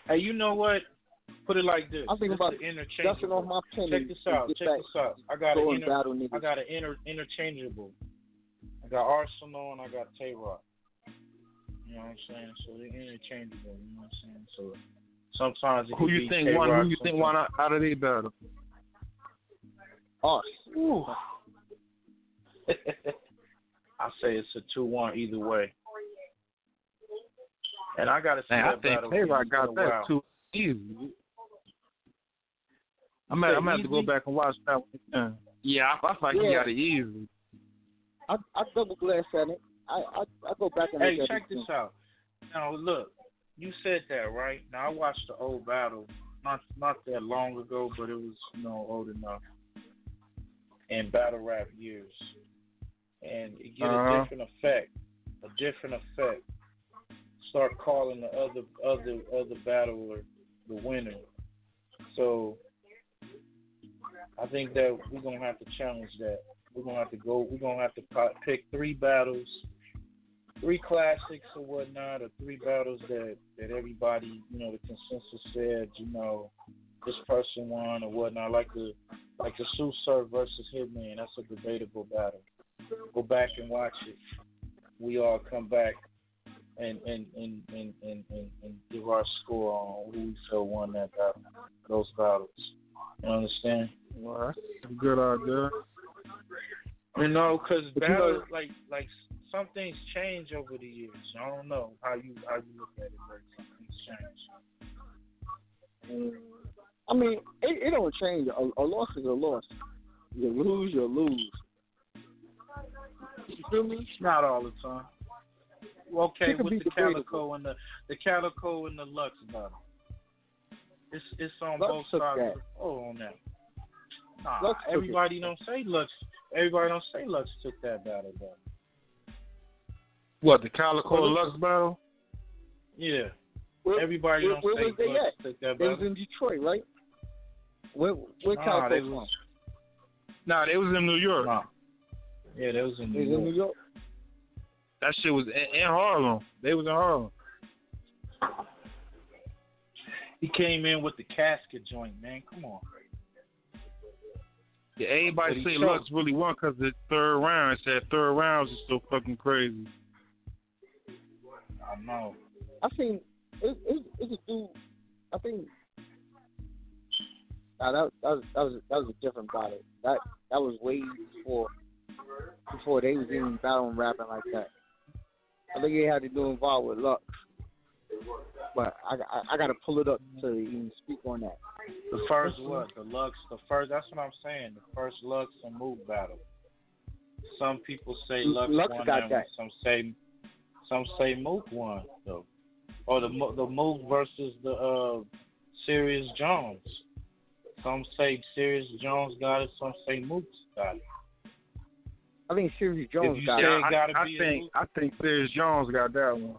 Hey, you know what? Put it like this. I'm thinking about is interchangeable. dusting off my pen. Check and- this out. Check back this out. I got go an and inter, battle niggas. I got an inter, interchangeable. I got Arsonal and I got Tay Roc. You know what I'm saying? So they're interchangeable. You know what I'm saying? So sometimes it Who can you be think Tay won? Who you think won out, out of these battle? Us. I say it's a two-one either way. And I gotta see Man, I think battle. Tay Roc got that wow. too easy. I'm gonna, said I'm gonna have to go back and watch that one again. Yeah, I, I feel like he got it easy. I I double glass at it. I I, I go back and Hey, check this out. Now look, you said that right. Now I watched the old battle, not not that long ago, but it was you know old enough. In battle rap years, and it get Uh-huh. a different effect, a different effect. Start calling the other other other battler the winner. So I think that we're gonna have to challenge that. We're gonna have to go. We're gonna have to pick three battles three classics or whatnot, or three battles that that everybody, you know, the consensus said, you know, this person won or whatnot, like the like the Tsu Surf versus Hitman. That's a debatable battle. Go back and watch it. We all come back and and and and and, and, and give our score on who we feel won that battle, those battles. You understand? Well, that's a good idea. You know, because you know- like like some things change over the years. I don't know how you how you look at it, but some things change. I mean, it, it don't change. A, a loss is a loss. You lose, you lose. You feel me? Not all the time. Well, okay, It can with be the debatable. Calicoe and the the Calicoe and the Lux battle. It's it's on Lux both sides. that. Oh, on that. Nah, Lux took it. everybody don't say Lux. Everybody don't say Lux took that battle though. What the Calicoe Well, Lux battle? Yeah. Where, Everybody where, don't where say was they Lux at? took that They was in Detroit, right? Where where Nah, Calicoe they from? was, Nah, they was in New York. nah. Yeah, that was in New was in New York. York. That shit was in, in Harlem. They was in Harlem. He came in with the casket joint, man. Come on. Yeah, everybody say choked. Lux really won because the third round. It said third rounds is so fucking crazy. I know. I seen it, it, it's a dude. I think. Nah, that, that was that was that was a different body. That that was way before before they was even battling rapping like that. I think he had to do involved with Lux, but I, I I gotta pull it up to even speak on that. The first what? The Lux. The first. That's what I'm saying. The first Lux and Mook battle. Some people say Lux, Lux won got that. Some say, some say Mook won though. Or the Mo- the Mook versus the uh, Serious Jones. Some say Serious Jones got it. Some say Mook got it. I think Serious Jones got say it. it gotta I, be a think Mook. I think Serious Jones got that one.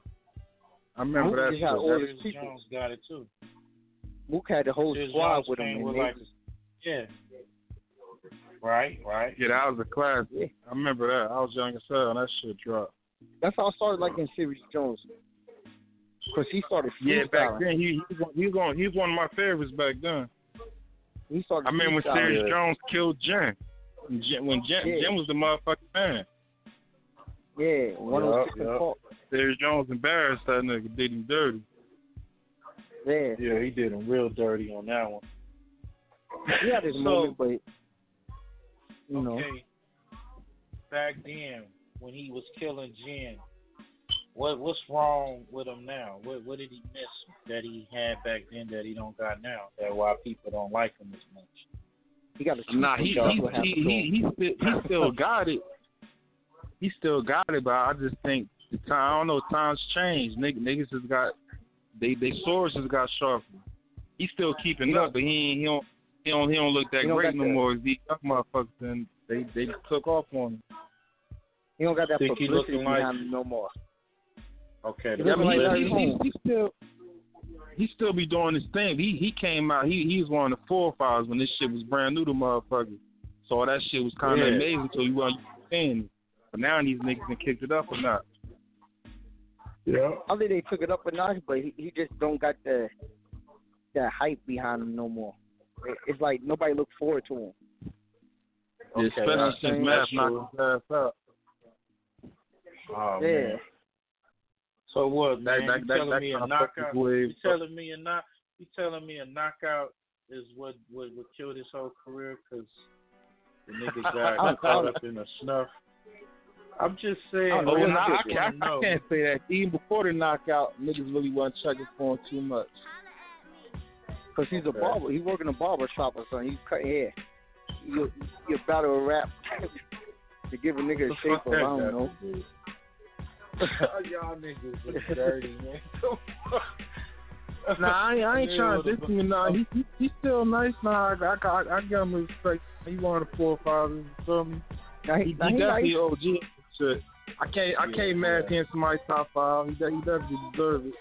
I remember Mook that just shit. all Serious people. Jones got it too. Mook had the whole Serious squad Jones with him. came with like, yeah. Right, right. Yeah, that was a classic. Yeah. I remember that. I was young as hell and that shit dropped. that's how I started liking Serious Jones. Cause he started Yeah, back then he he was, one- he was one he was one of my favorites back then. He started I mean when freestyling. Serious Jones killed Jin. When Jin, when Jin, Yeah. Jin was the motherfucking man. Yeah, one of Yup, six yup. and Park. Jones embarrassed that nigga, did him dirty. Yeah, Yeah, he did him real dirty on that one. he had his So- moment, but you know, Okay. Back then, when he was killing Jin, What what's wrong with him now? What what did he miss that he had back then that he don't got now? That why people don't like him as much. He got a Nah, he he he he, he, still, he still got it. He still got it, but I just think the time. I don't know. Times change. Niggas, niggas has got they they swords has got sharper. He's still keeping up, but he ain't, he don't he don't he don't look that don't great no that- more. These young motherfuckers, and they they took off on him. He don't got that he publicity looking like- him no more. Okay, He Yeah, like he, Larry he, he, he still he still be doing his thing. He he came out. He he was one of the forefathers when this shit was brand new to motherfuckers. So that shit was kind of Yeah. amazing until you wasn't saying it. But now these niggas done kicked it up or not. Yeah. I think they took it up a notch, but he, he just don't got the that hype behind him no more. It- It's like nobody look forward to him. Yeah, especially since Math knocked his ass out. Oh, yeah. man. So what, That- man? that- you telling that me a knockout? wave. You telling me a knock? You telling me a knockout is what what would kill his whole career? Because the nigga got caught up in a snuff. I'm just saying. Oh, man, I I, can't, I can't say that. Even before the knockout, niggas really wasn't checking for him too much. Cause he's a barber. He working a barber shop or something. He cut hair. You you battle a rap to give a nigga a shape. I that don't know. do? Y'all niggas are dirty, man. Nah, I ain't, I ain't trying to diss him. Nah, he, he he's still nice. Nah, I, I, I, I give him respect. He one of the forefathers. You feel me? Now he, He, now he he definitely nice. OG. Shit. I can't I Yeah, can't mad yeah. if he in somebody's top five. He, he definitely deserves it.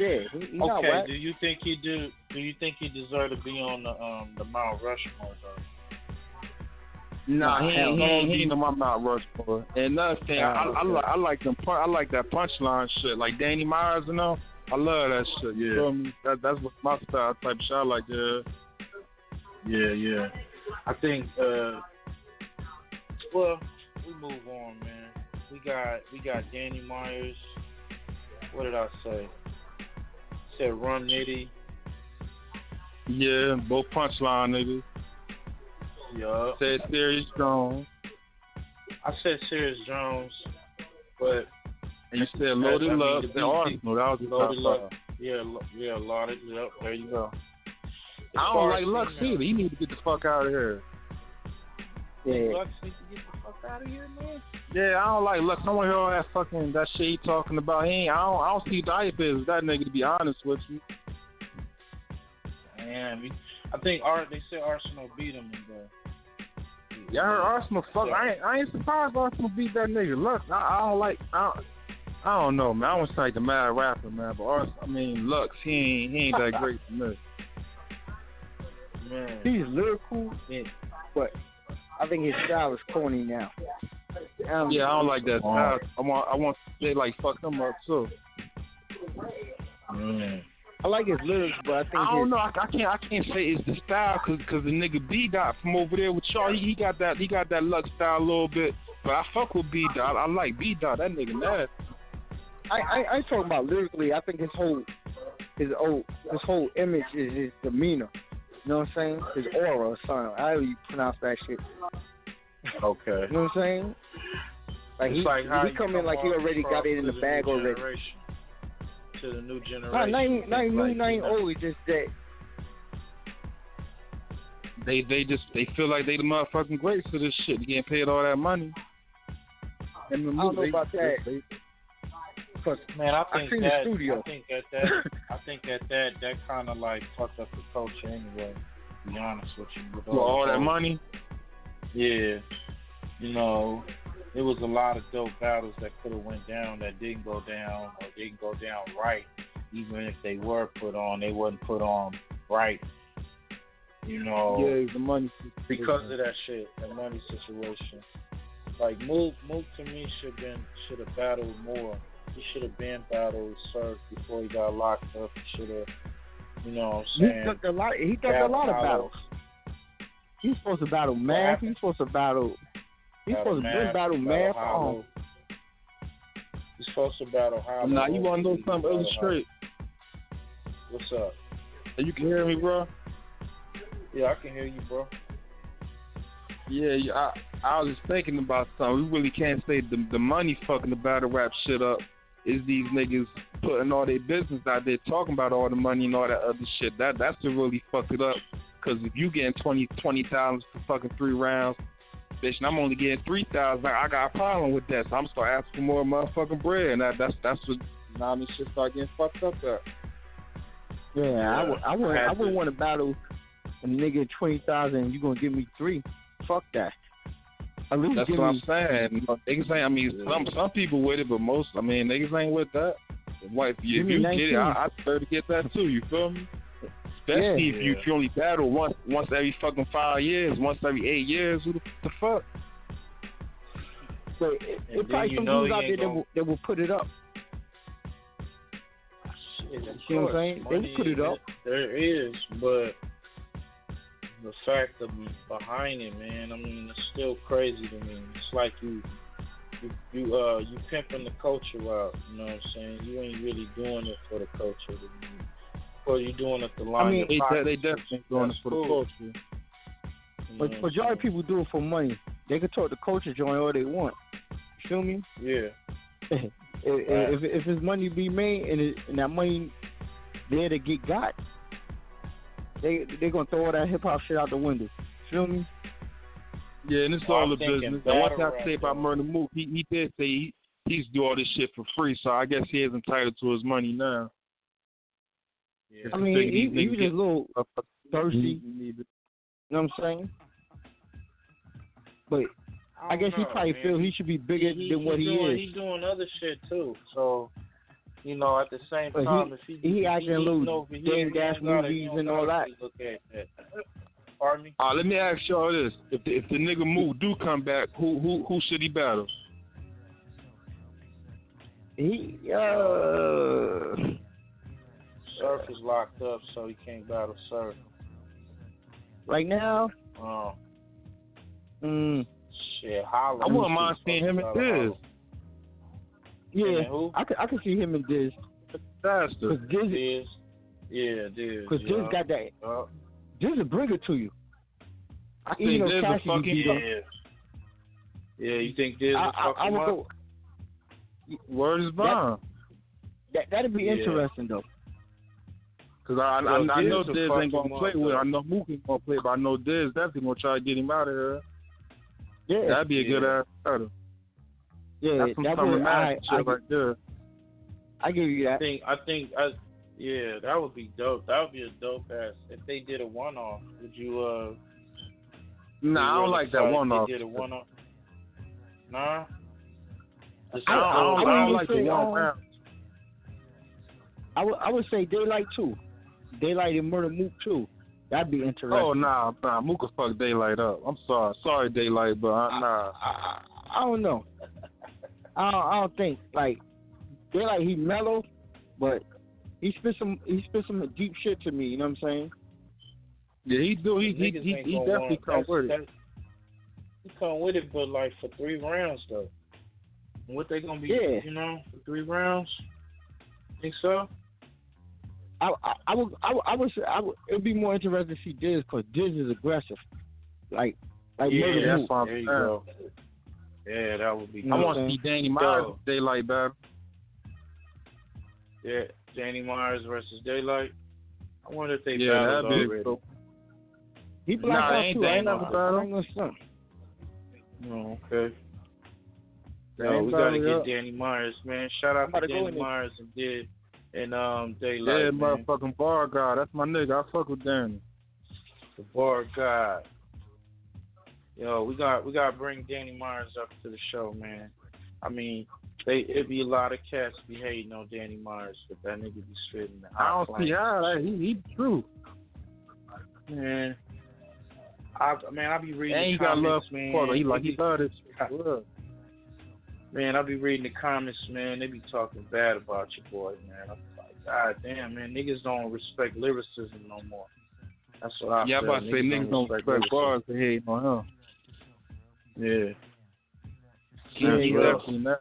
Yeah, he, he Okay, do you think he do? Do you think he deserve to be on the um the Mount Rushmore though? Nah, he ain't, he no. ain't, ain't on my Mount Rushmore. And another thing, I, I, I, like, I like them. I like that punchline shit, like Danny Myers and all. I love that shit. You Yeah. feel me? That, that's what my style type shit. Like that. Yeah, yeah. I think. uh Well, we move on, man. We got we got Danny Myers. What did I say? Said Run Nitty. Yeah, both punchline niggas. Yeah. Said Serious Jones. I said Serious Jones, but And you said Loaded I mean, Love. the Said Arsonal. That was the Loaded Love. five. Yeah, lo- yeah, Loaded. Yep, there you go. As I don't like Lux females- either. He need to get the fuck out of here. Yeah. Lux need to get the fuck out of here, man. Yeah, I don't like Lux. I don't want to hear all that fucking that shit he talking about. He ain't, I don't I don't see the hype is that nigga to be honest with you. Man, I think Art. They said Arsonal beat him in the. Yeah, I heard Arsonal fuck. I ain't, I ain't surprised Arsonal beat that nigga. Lux, I, I don't like. I don't, I don't know, man. I don't like the mad rapper, man. But Arsonal, I mean, Lux, he ain't, he ain't that great to me. Man. He's lyrical, and, but I think his style is corny now. Um, Yeah, I don't like that style. I want, I want they like fuck him up too. Mm. I like his lyrics, but I think I don't know. I, I can't. I can't say it's the style because cause the nigga B dot from over there with y'all. He, he got that. He got that Lux style a little bit. But I fuck with B dot. I like B dot. That nigga nasty. I, I I ain't talking about lyrically. I think his whole his whole his whole image is his demeanor. You know what I'm saying? His aura or something. However you pronounce that shit. Okay. You know what I'm saying? Like he like he you come in like he already got it in the to new bag already. generation. To the new generation. Not not even- not even new, Like, not you even know, old. It's just that They they just they feel like they the motherfucking greats for this shit. You getting paid all that money. And the I don't know they- about that. they- Cause Man, I I think seen the that. studio. I think at that. I think at that. That kind of like fucked up the culture anyway. To be honest with you. With For all that the- money. Yeah. You know, there was a lot of dope battles that could have went down that didn't go down or didn't go down right. Even if they were put on, they wasn't put on right. You know. Yeah, the money. because of that shit, that money situation. Like Mook, Mook to me should been should have battled more. He should have been battled Surf before he got locked up. He should have, you know, what I'm saying. he took a lot. He took a lot of battles. He's supposed to battle Math. He's supposed to battle. He's supposed to been battle Math. Um, He's supposed to battle Hollow. Nah, you want to know something illustrate? Hollow. What's up? You can hear me, bro. Yeah, I can hear you, bro. Yeah. I, I was just thinking about something. We really can't say the the money fucking the battle rap shit up. Is these niggas putting all their business out there talking about all the money and all that other shit? That that's what really fucked it up. Cause if you getting twenty twenty thousand for fucking three rounds, bitch, and I'm only getting three thousand, I got a problem with that. So I'm going to start asking for more motherfucking bread, and that that's that's what now this shit start getting fucked up at. Yeah, I would. I would. I wouldn't want to battle a nigga twenty thousand. You gonna give me three? Fuck that. At least That's give what me. I'm saying. Niggas ain't. I mean, some some people with it, but most. I mean, niggas ain't with that. If you, if you get it? I, I prefer to get that too. You feel me? Especially Yeah. if you, if you only battle once once every fucking five years, once every eight years. Who the, the fuck? But it, And it probably some know dudes out there that will, that will put it up. Shit, You see what I'm course, saying? They money put it up. There is, but the fact of behind it, man. I mean, it's still crazy to me. It's like you, you, you, uh, you pimping the culture out. You know what I'm saying? You ain't really doing it for the culture. To me. Or you doing it to line mean, your They, pockets. they definitely doing it for cool. the culture. But know what majority of people do it for money. They can talk the culture joint all they want. You feel me? Yeah. if, if if it's money to be made and, it, and that money there to get got, they they gonna throw all that hip hop shit out the window. Feel me? Yeah, and it's Well, all I'm the business. And one thing battle I say about though. Murda Mook, he he did say he, he's do all this shit for free, so I guess he is entitled to his money now. Yeah. I mean, think he, he was just a little thirsty. He- he need it. You know what I'm saying? But I, guess he probably man. feel he should be bigger he, than what he doing, is. He's doing other shit too. So, you know, at the same But he- time, if he he acting he little eating over here, he Dash don't gotta- movies he don't and all that. Look. Pardon me. Uh, let me ask y'all this: if the, if the nigga move do come back, who who who should he battle? He uh Surf is locked up, so he can't battle Surf. right now, Oh. mm, shit, Hollow. I wouldn't mind seeing him and Diz. yeah, And who? I could I could see him and Diz. Faster. Cause Diz, Diz. Yeah, Diz. cause Diz got that. Uh, Diz a bringer to you. I Even think though Diz a Cassidy fucking beat yeah. Yeah, you think Diz I, will I, fuck I him would up? go. word is bond. That that'd be Yeah. interesting though. Cause I I, Well, I know Diz will Diz fuck ain't gonna play with. though. I know Mook ain't gonna play, but I know Diz definitely gonna try to get him out of here. Yeah, That'd be a good ass battle. yeah, That's some that summer would. I, magic I, shit right there. I give you that. I think I think I yeah, that would be dope. That would be a dope ass. If they did a one off, would you uh Nah, I don't like that one off. Did a one off. Nah. Just I don't, I don't, I I don't wouldn't like the say, one um, round. I would I would say Daylight too. Daylight and Murda Mook too. That'd be interesting. Oh nah, nah, Mook will fuck Daylight up. I'm sorry, sorry Daylight, but uh, nah. I, I don't know. I don't, I don't think like Daylight. He mellow, but he spit some he spit some deep shit to me. You know what I'm saying? Yeah, he do. He he he, he definitely come with it. He come with it, but like for three rounds though. What they gonna be? Yeah. You know, for three rounds. Think so? I I, I would I would I would say I would, it'd be more interesting to see Diz because Diz is aggressive, like like yeah, Murda that's Mook. what I'm there you saying. go. Yeah, that would be. You I want to see? Danny Myers Yo. Daylight battle. Yeah, Danny Myers versus Daylight. I wonder if they Yeah, battled that'd be already. dope. He black Nah, out ain't too. I ain't never battle. I ain't gonna front. Oh, okay. They No, we gotta get up. Danny Myers, man. Shout out to to Danny. Myers and did and um Yeah, Daylight, man. motherfucking bar guy. That's my nigga. I fuck with Danny. The bar god. Yo, we got we gotta bring Danny Myers up to the show, man. I mean, they it'd be a lot of cats be hating on Danny Myers, but that nigga be spitting the house. I don't see how that he he true. Man, I man, I be reading And he got love man. He like he love this. Man, I be reading the comments, man. They be talking bad about your boy, man. I'm like, God damn, man, niggas don't respect lyricism no more. That's what I Yeah, I'm about to say niggas don't respect bars to hate on him. Yeah. Yeah, That's he real.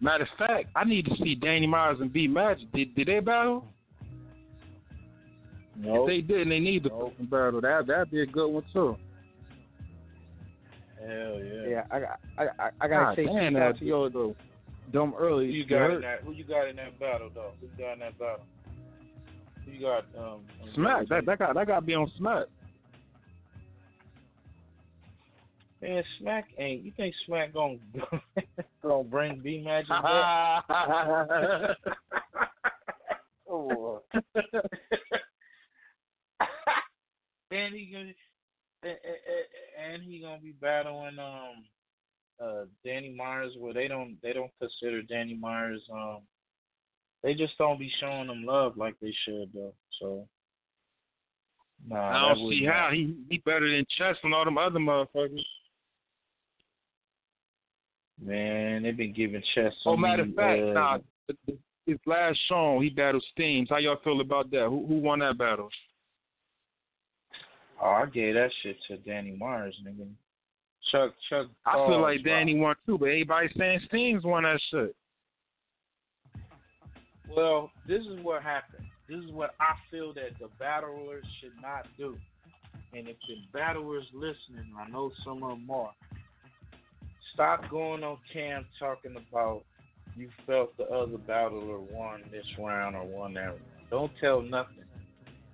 Matter of fact, I need to see Danny Myers and B Magic. Did did they battle? No. If they did, and they need to fucking battle. That that'd be a good one too. Hell yeah. Yeah, I got I I, I gotta God say damn, shout out that- to y'all though. Dumb early. Who you got in that? Who you got in that battle though? Who you got in that battle? Who you got? Um, Smack. That that got that got to be on Smack. Man, Smack ain't. You think Smack gonna gonna bring B Magic back? oh. and he gonna and, and he gonna be battling um uh Danny Myers where they don't they don't consider Danny Myers um they just don't be showing him love like they should though. So nah, I don't see how he he better than Chess and all them other motherfuckers. Man, they've been giving Chess. Oh, matter of fact, uh, nah, his last song he battled Steams. How y'all feel about that? Who who won that battle? Oh, I gave that shit to Danny Myers, nigga. Chuck, Chuck. I feel like bro. Danny won too, but everybody saying Steams won that shit. Well, this is what happened. This is what I feel that the battlers should not do. And if the battlers listening, I know some of them are. Stop going on cam talking about you felt the other battler won this round or won that round. Don't tell nothing.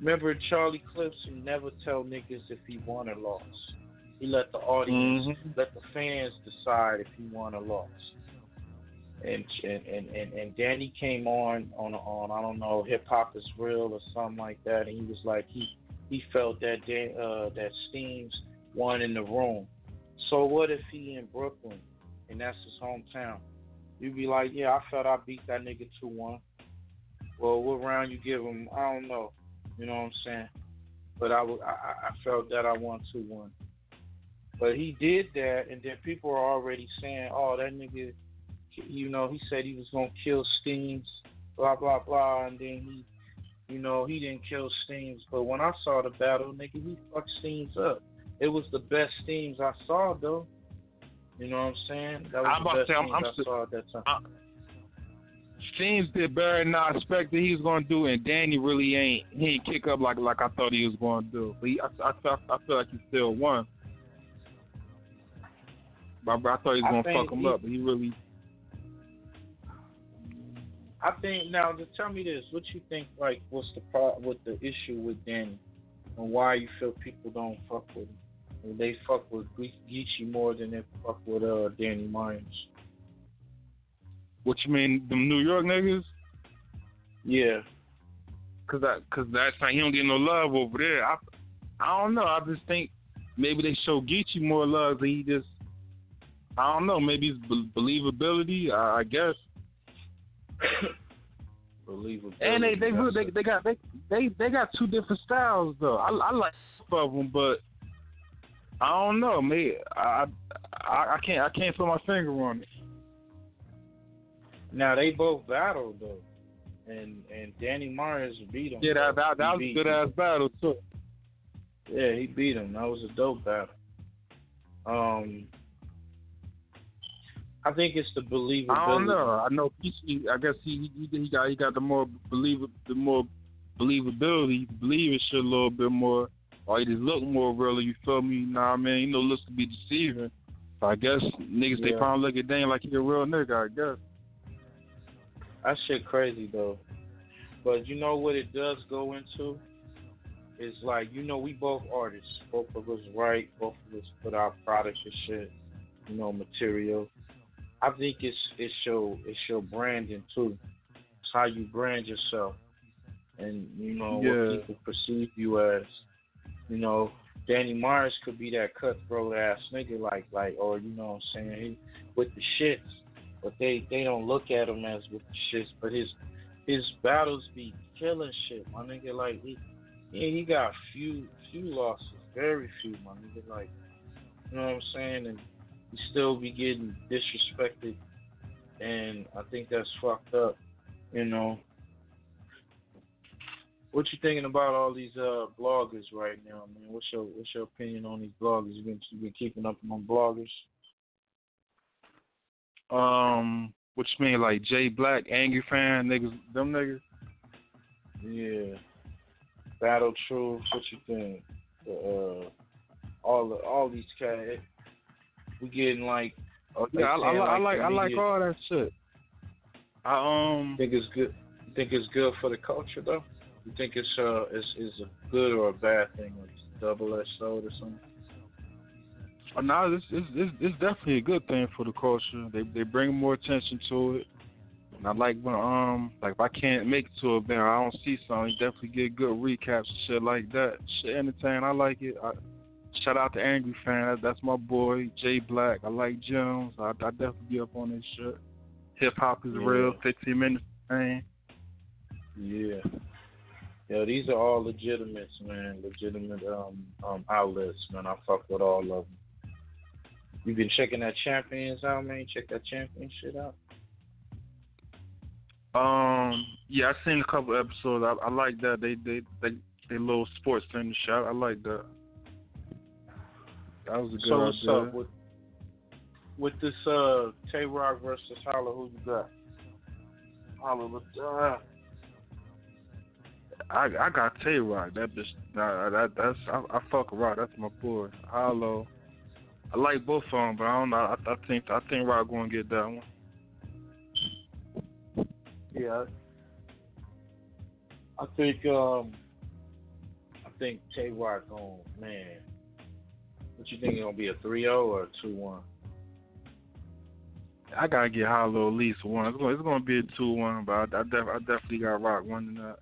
Remember Charlie Clips who never tell niggas if he won or lost. He let the audience, Mhm. let the fans decide if he won or lost and and and and, and Danny came on on on I don't know hip hop is real or something like that, and he was like he he felt that Dan, uh that Steams won in the room. So what if he in Brooklyn and that's his hometown? You'd be like, yeah, I felt I beat that nigga two one. Well, what round you give him? I don't know. You know what I'm saying? But I I, I- felt that I won two one. But he did that, and then people are already saying, oh, that nigga you know, he said he was gonna kill Steams, blah blah blah, and then he, you know, he didn't kill Steams. But when I saw the battle, nigga, he fucked Steams up. It was the best Steams I saw though. You know what I'm saying? That was I'm the about to best say, I'm- Steams I'm I saw at that time. Did better than I expected he was going to do, and Danny really ain't. He ain't kick up like like I thought he was going to do. But he, I, I, feel- I feel like he still won. But I, I thought he was going to fuck him he- up, but he really. I think now, just tell me this: what you think? Like, what's the pro- what the issue with Danny, and why you feel people don't fuck with him? Or they fuck with Ge- Geechi more than they fuck with uh Danny Myers. What you mean, them New York niggas? Yeah. Cause I, cause that's like he don't get no love over there. I, I don't know. I just think maybe they show Geechi more love than he just. I don't know. Maybe it's be- believability. I, I guess. Believable. And they they really- they they got they they they got two different styles though. I I like both of them, but I don't know. Maybe I I I can't I can't put my finger on it. Now they both battled though, and and Danny Myers beat him. Yeah, that that, that was a good ass battle too. Yeah, he beat him. That was a dope battle. Um, I think it's the believability. I don't know. I know Geechi. I guess he he, he got he got the more believe the more believability. You believe his shit a little bit more, or he just look more real. You feel me? Nah, man. You know, looks to be deceiving. So I guess niggas they probably look at Dan like he a real nigga. I guess. That shit crazy though. But you know what it does go into? Is like, you know, we both artists. Both of us write, both of us put out products and shit, you know, material. I think it's it's your it's your branding too. It's how you brand yourself. And you know Yeah. what people perceive you as. You know, Danny Myers could be that cutthroat ass nigga like like or you know what I'm saying, he, with the shits but they they don't look at him as with the shits. But his his battles be killing shit, my nigga. Like he yeah, he got few few losses, very few, my nigga. Like you know what I'm saying, and he still be getting disrespected, and I think that's fucked up. You know. What you thinking about all these uh bloggers right now, man? What's your what's your opinion on these bloggers? You been you been keeping up on bloggers? Um, which mean, like Jay Black, Angry Fan, niggas, them niggas? Yeah. Battle Truth, what you think? The, uh, all the, all these cats. We getting like. Oh yeah, I, I, I like I like all that shit. I um think it's good. Think it's good for the culture though. You think it's uh is is a good or a bad thing? Like double edged sword or something? Oh, no, it's, it's it's it's definitely a good thing for the culture. They they bring more attention to it. And I like when um like if I can't make it to a event, I don't see something. Definitely get good recaps and shit like that. Shit entertain. I like it. I, shout out to Angry Fan. That, that's my boy Jay Black. I like Jones. I, I definitely be up on this shit. Hip hop is Yeah. real. Fifteen minutes thing. Yeah. Yeah, these are all legitimate, man. Legitimate um um outlets, man. I fuck with all of them. You been checking that Champions out, man? Check that Champion shit out. Um, yeah, I seen a couple episodes. I, I like that. They they they they little sports finish shot. I like that. That was a good one. so what's idea. up with with this uh Tay Roc versus Holla? Who you got? Holla, with uh, I I got Tay Roc. That bitch. Nah, that that's I, I fuck Roc. That's my boy. Hollow. I like both of them, but I don't know. I, I think I think Roc gonna get that one. yeah. I think um I think Tay Roc going man. What you think it gonna be a 3-0 or a 2-1? I gotta get Hollow at least one. It's gonna it's gonna be a two one, but I, I, def, I definitely got Roc winning that.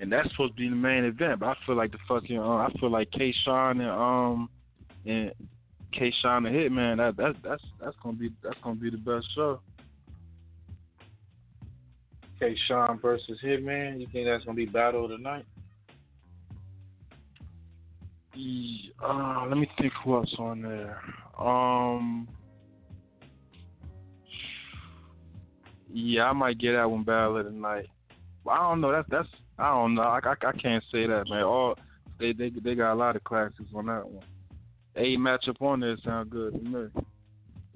And that's supposed to be the main event, but I feel like the fucking uh, I feel like K Shine and um and K Shine and Hitman that that that's that's gonna be that's gonna be the best show. K Shine versus Hitman, you think that's gonna be battle of the night? Yeah, Uh, let me think who else on there. Um, yeah, I might get that one battle of the night. I don't know. That's that's I don't know. I, I, I can't say that, man. All they they they got a lot of classics on that one. A matchup on there sound good to me.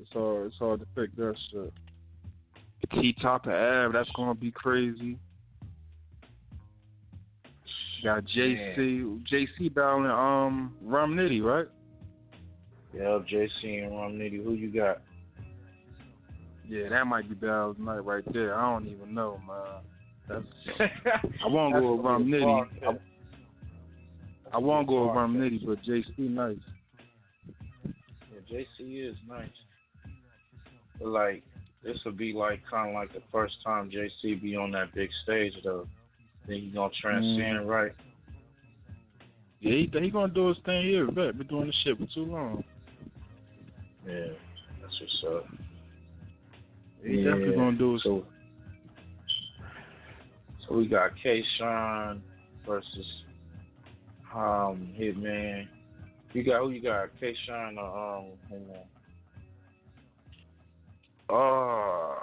It's hard it's hard to pick that shit. T top of Av, that's gonna be crazy. Got JC JC battling um Rum Nitty, right? Yeah, JC and Rum Nitty. Who you got? Yeah, that might be battle tonight right there. I don't even know, man. That's I won't go with Rum Nitty. I, I won't go with Rum Nitty, but JC nice. Yeah, JC is nice. But like this will be like kind of like the first time JC be on that big stage though. Then he gonna transcend, Mm. right? Yeah, he, he gonna do his thing here. Bet been doing this shit for too long. Yeah, that's what's up. He definitely gonna do his. So, so we got K. Shine versus um Hitman. You got who you got? K. Shine or um Hitman? Uh,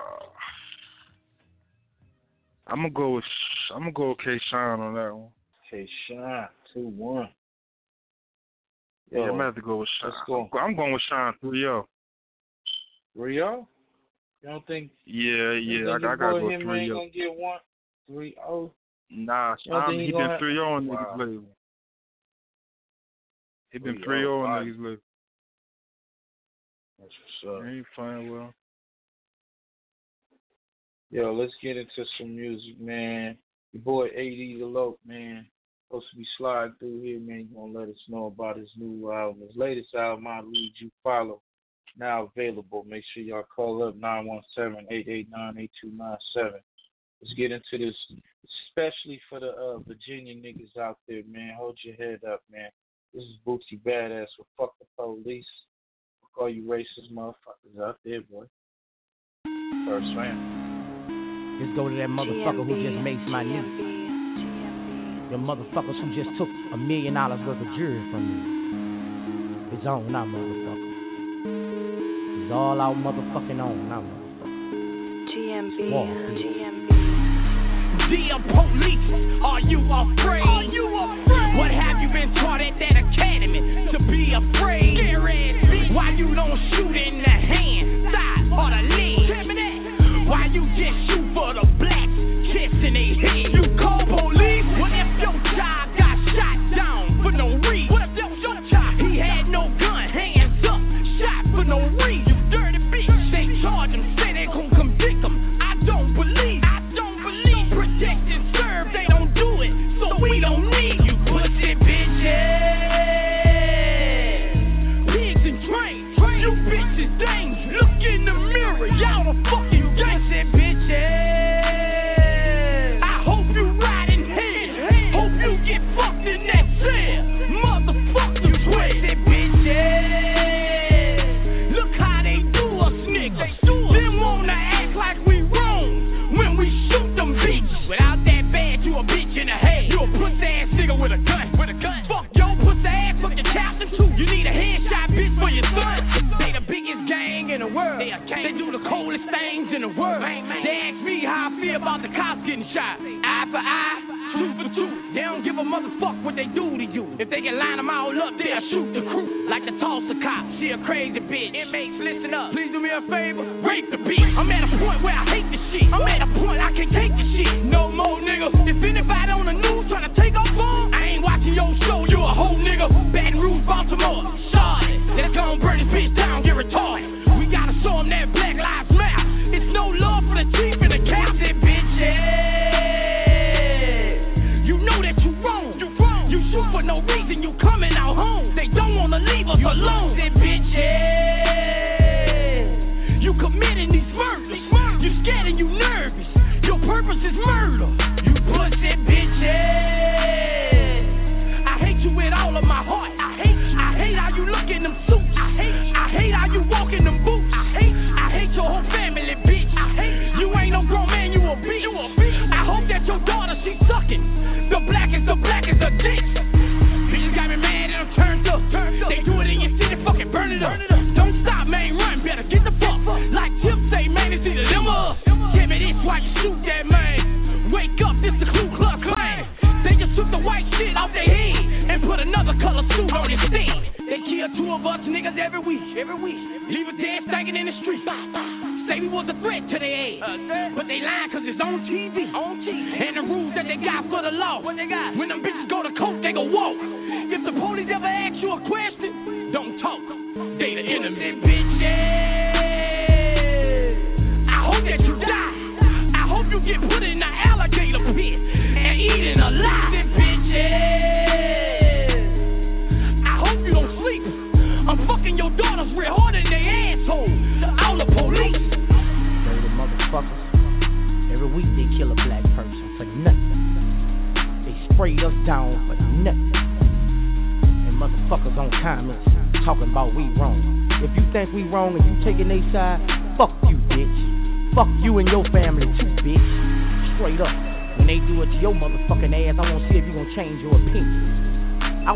I'm gonna go with I'm gonna go with K. Shine on that one. K. Shine two one. Yeah, I'm Yo, gonna have to go with let's go. I'm going with Shine three zero. Rio? You don't think? Yeah, yeah, I, think your I gotta go three zero. gonna get one? Three oh. Nah, Shine think oh he been three zero on Wow. niggas lately. He been 3-0, three zero on niggas lately. That's what's up. He ain't playing well. Yo, let's get into some music, man. Your boy AD Da Loc, man. Supposed to be sliding through here, man. You gonna let us know about his new album. His latest album, I Lead You Follow, now available. Make sure y'all call up 917-889-8297. Let's get into this, especially for the uh, Virginia niggas out there, man. Hold your head up, man. This is Boosie Badazz with Fuck the Police. Fuck all you racist motherfuckers out there, boy. First round. Let's go to that motherfucker who just maced my knee. The motherfuckers who just took a million dollars worth of jewelry from me. It's on now, motherfucker. It's all out motherfucking on now, motherfucker. GMB, Walk, GMB. Dear police, are you afraid? Are you afraid? What have you been taught at that academy to be afraid? Why you don't shoot in the hand, side, or the leg? Why you just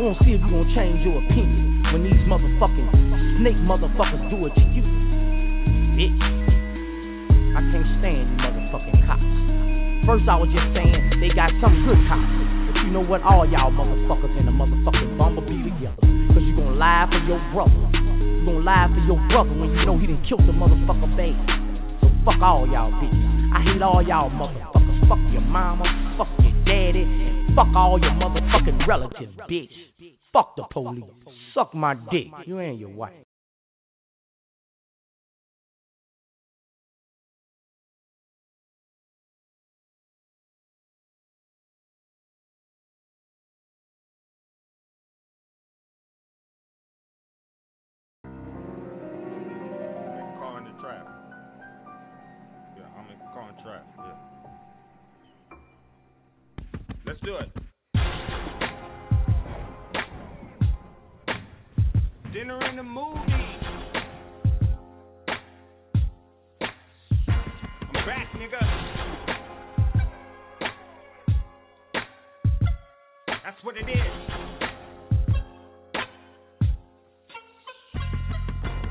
I wanna see if you gonna change your opinion when these motherfucking snake motherfuckers do it to you. Bitch. I can't stand you motherfucking cops. First I was just saying they got some good cops. But you know what? All y'all motherfuckers in the motherfucking bumblebee together. Cause you gonna lie for your brother. You gonna lie for your brother when you know he done killed the motherfucker baby. So fuck all y'all bitches. I hate all y'all motherfuckers. Fuck your mama, fuck your daddy, fuck all your motherfucking relatives, bitch. Fuck the police. Suck my dick. You and your wife. Let's do it. Dinner in the movie. I'm back, nigga. That's what it is.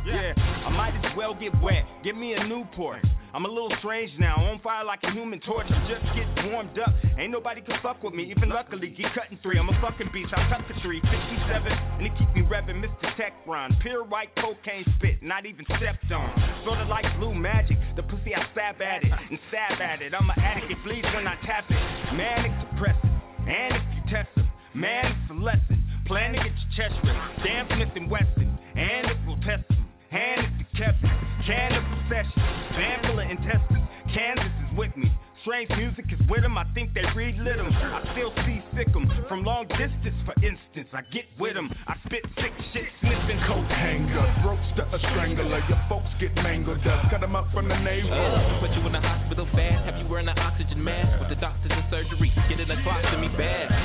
Yeah, I might as well get wet. Give me a Newport. I'm a little strange now, on fire like a human torch. Just get warmed up. Ain't nobody can fuck with me, even luckily. Get cutting three, I'm a fucking beast. I cut the tree. 57, and they keep me reppin' Mr. Tech Ron. Pure white cocaine spit, not even stepped on. Sorta like blue magic. The pussy, I stab at it and stab at it. I'm an addict, it bleeds when I tap it. Manic depressive, and if you test them, man, it's a lesson. Plan to get your chest ripped. Damn Smith and Wesson, and if we'll test. Hand is the kept can of possession, of intestines. Kansas is with me. Strange music is with them, I think they relit them. I still see sick sick 'em from long distance, for instance. I get with them, I spit sick shit, sniffing coke Hanger, throats to a strangler. Your folks get mangled up. Cut them up from the navel. Uh, put you in the hospital fast. Have you wearing an oxygen mask with the doctors and surgery? Get it across to me bad.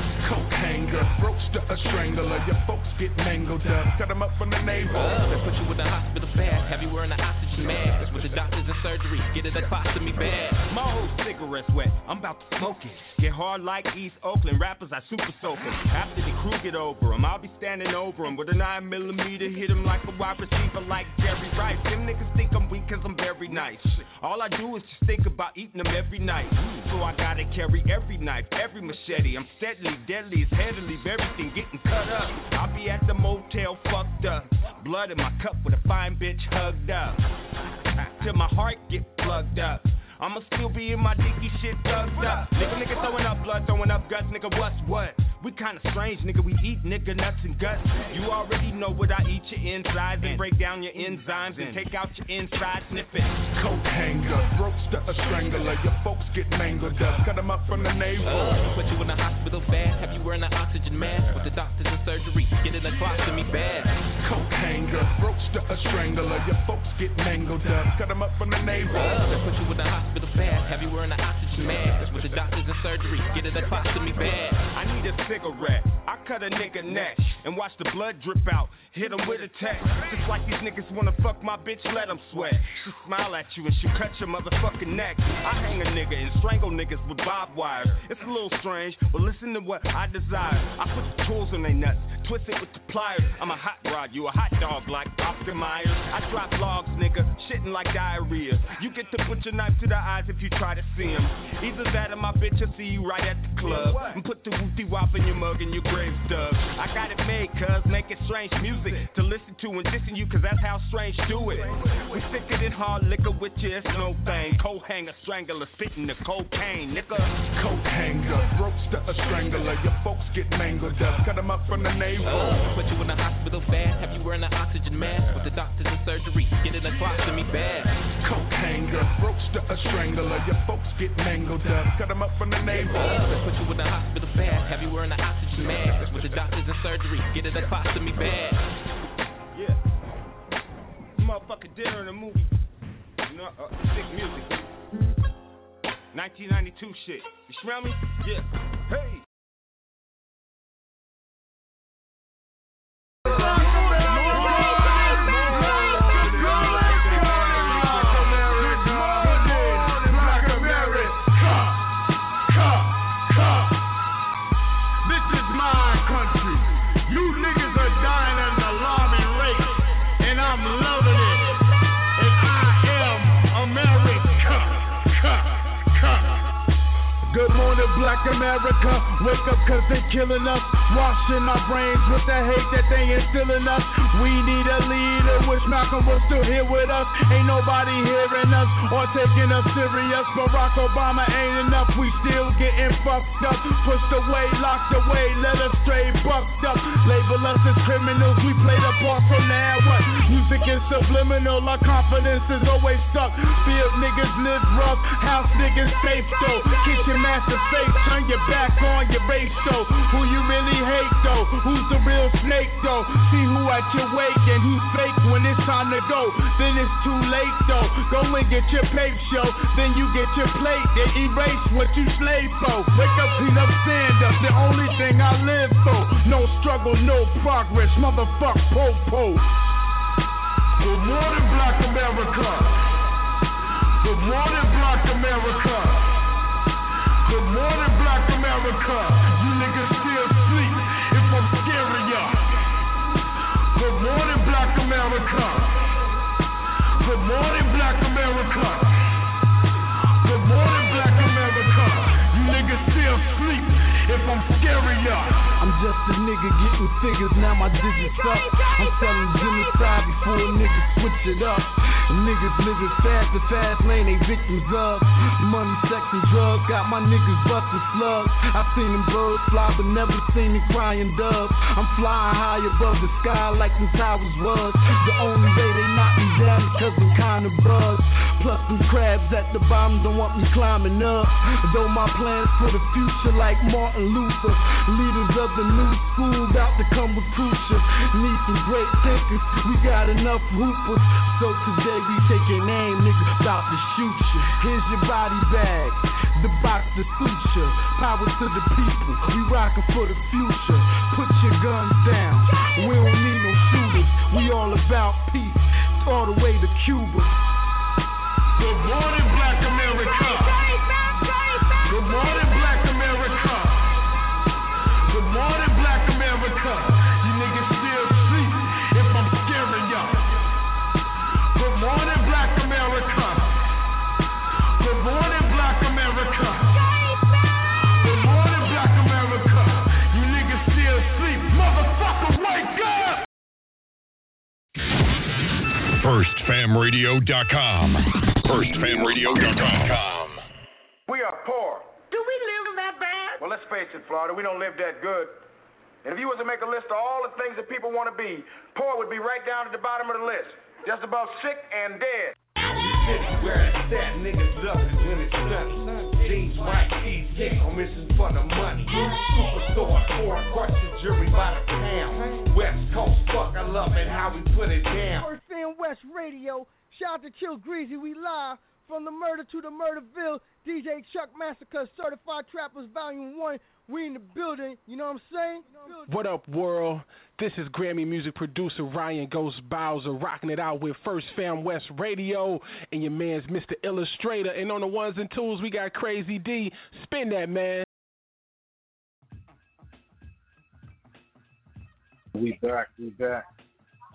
Hanger, a strangler. Your folks get mangled up. Cut them up from the navel. They put you in the hospital fast. Have you wearing an oxygen mask with the doctors and surgery? Get it me bad. My whole cigarette's wet, I'm about to smoke it. Get hard like East Oakland, rappers I super soaking. After the crew get over him. I'll be standing over him with a 9 millimeter, hit him like a wide receiver like Jerry Rice. Them niggas think I'm weak cause I'm very nice. All I do is just think about eating them every night. So I gotta carry every knife, every machete. I'm steadily, deadly, it's head to leave everything getting cut up. I'll be at the motel fucked up. Blood in my cup with a fine bitch hugged up. Till my heart get plugged up. I'ma still be in my dicky shit thugged up. Nigga, nigga throwing up blood, throwing up guts, nigga, what's what? We kinda strange, nigga, we eat nigga nuts and guts. You already know what I eat your insides and break down your enzymes and take out your inside snippet. Coat hanger, throat a strangler, your folks get mangled up. Cut them up from the navel. Uh, put you in the hospital fast, have you wearing an oxygen mask with the doctors and surgery. Get in the closet, me bad. Coat hanger, throat a strangler, your folks get mangled up. Cut them up from the navel. Uh, put you in the hospital fast, have you wearing an oxygen mask with the doctors and surgery. Get in the closet, me bad. I need a cigarette. I cut a nigga neck and watch the blood drip out. Hit him with a text. Just like these niggas wanna fuck my bitch, let them sweat. She smile at you and she cut your motherfucking neck. I hang a nigga and strangle niggas with bob wires. It's a little strange, but listen to what I desire. I put the tools in they nuts, twist it with the pliers. I'm a hot rod, you a hot dog like Oscar Myers. I drop logs, nigga, shitting like diarrhea. You get to put your knife to the eyes if you try to see him. Either that or my bitch will see you right at the club. And put the woofy wop in your mug and your grave stub. I got it made, cuz making strange music to listen to and dissing you, cause that's how strange do it. We sicker than hard liquor with you, it's no thing. Coat hanger, strangler, spitting the cocaine, nigga. Coat hanger, throat a strangler, your folks get mangled up. Cut them up from the navel. Uh, put you in the hospital fast, have you wearing an oxygen mask with the doctors and surgery. Get in the closet, me bad. Coat hanger, throat a strangler, your folks get mangled up. Cut them up from the navel. Uh, put you in the hospital fast, have you wearing an oxygen mask with the doctors and surgery. Get in the closet, me bad. Yeah. Motherfucker dinner in a movie. No, uh, sick music. 1992 shit. You smell me? Yeah. Hey. Black America. Wake up cause they killing us. Washing our brains with the hate that they instilling us. We need a leader, wish Malcolm was still here with us. Ain't nobody hearing us or taking us serious. Barack Obama ain't enough, we still getting fucked up. Pushed away, locked away, let us stray bucked up. Label us as criminals, we play the part, so now? Music is subliminal, our confidence is always stuck. Field niggas live rough, house niggas safe though. Kitchen master safe, turn your back on your race though. Who you really hate though? Who's the real snake though? See who at your wake and who's fake when it's time to go. Then it's too late though. Go and get your paper show, then you get your plate. They erase what you slave for. Wake up, clean up, stand up. The only thing I live for. No struggle, no progress. Motherfuck po-po. Good morning, Black America. Good morning, Black America. America. You niggas still sleep if I'm scaring ya. Good morning, Black America. Good morning, Black America. Good morning, Black America. You niggas still sleep if I'm scaring ya. I'm just a nigga getting figures, now my digits up. I'm selling genocide before a nigga switch it up. Niggas living fast, the fast lane, they victims of money, sex, and drugs. Got my niggas busting slugs. I seen them birds fly, but never seen me crying doves. I'm flying high above the sky like them towers was. The only way they knock me down is cause I'm kinda buzzed. Plus them crabs at the bottom don't want me climbing up. Though my plans for the future like Martin Luther. Leaders of the new school about to come with crucial. Need some great thinkers, we got enough hoopers. So today we taking aim, nigga, about to shoot you. Here's your body bag, the box to you. Power to the people, we rockin' for the future. Put your guns down, we don't need no shooters. We all about peace, all the way to Cuba. Good morning, Black America. FirstFamRadio.com. FirstFamRadio.com. We are poor. Do we live that bad? Well, let's face it, Florida, we don't live that good. And if you was to make a list of all the things that people want to be, poor would be right down at the bottom of the list. Just about sick and dead. Where it's at, niggas love it when it's sunny. Jeans, white tees, kick on missing for the money. Superstore, four crush the jury by the pound. West Coast, fuck, I love it how we put it down. First Fam West Radio. Shout out to Chill Greasy. We live from the murder to the murderville. DJ Chuck Massacre, Certified Trappers Volume 1. We in the building. You know what I'm saying? What up, world? This is Grammy music producer Ryan Ghost Bowser rocking it out with First Fam West Radio and your man's Mr. Illustrator. And on the ones and twos, we got Crazy D. Spin that, man. We back, we back.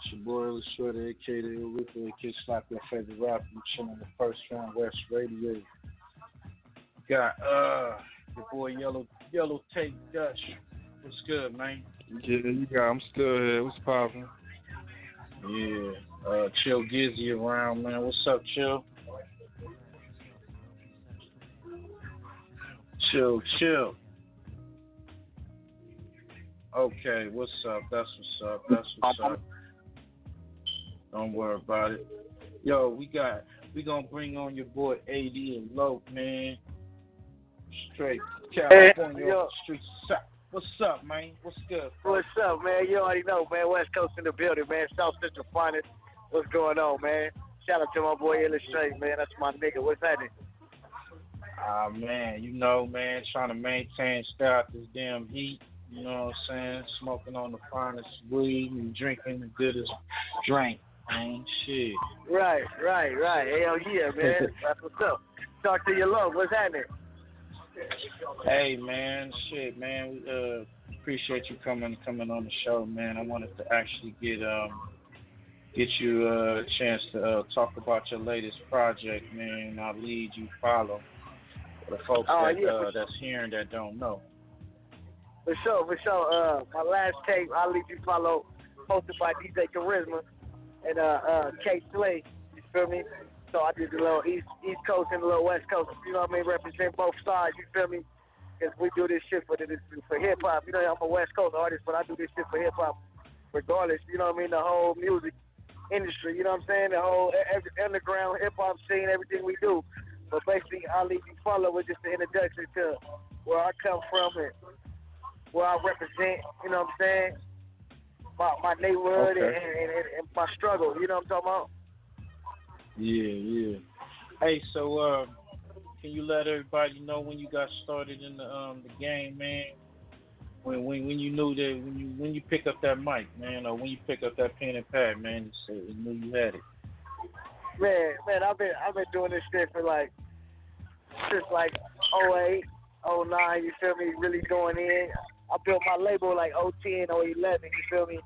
It's your boy Illustrator, aka the Reaper, aka Slap Your Favorite Rapper. I'm chilling on the First Fam West Radio. Got uh your boy Yellow Yellow Tape Dutch. What's good, man? Yeah, you got. I'm still here. What's poppin'? Yeah. Uh, Chill Gizzy around, man. What's up, Chill? Chill, chill. Okay, what's up? That's what's up. That's what's up. Don't worry about it. Yo, we got we gonna bring on your boy AD Da Loc, man. Straight California the streets. What's up, man? What's good? What's up, man? You already know, man. West Coast in the building, man. South Central finest. What's going on, man? Shout out to my boy Illustrate, man. That's my nigga. What's happening? Ah man, you know, man, trying to maintain, out this damn heat. You know what I'm saying? Smoking on the finest weed and drinking the goodest drink, man. Shit. Right, right, right. Hell yeah, man. That's what's up. Talk to your love. What's happening? Hey man, shit, man. We uh appreciate you coming coming on the show, man. I wanted to actually get um get you uh, a chance to uh, talk about your latest project, man. I lead you follow. For the folks Oh, that yeah, uh, that's hearing that don't know. For sure, for sure. Uh, my last tape, I'll leave you follow, hosted by DJ Charisma and uh, uh, Kay Slay. You feel me? So I did the little East East Coast and the little West Coast. You know what I mean? Represent both sides. You feel me? Because we do this shit for the, for hip hop. You know, I'm a West Coast artist, but I do this shit for hip hop, regardless. You know what I mean? The whole music industry. You know what I'm saying? The whole every underground hip hop scene, everything we do. But basically, I'll leave you follow with just the introduction to where I come from and where I represent. You know what I'm saying? My my neighborhood Okay. and, and, and, my struggle. You know what I'm talking about? Yeah, yeah. Hey, so uh, can you let everybody know when you got started in the um the game, man? When when when you knew that when you when you pick up that mic, man, or when you pick up that pen and pad, man, you you knew you had it. Man, man, I've been I've been doing this shit for like since like 08, 09, you feel me? Really going in. I built my label like 010, 011, you feel me?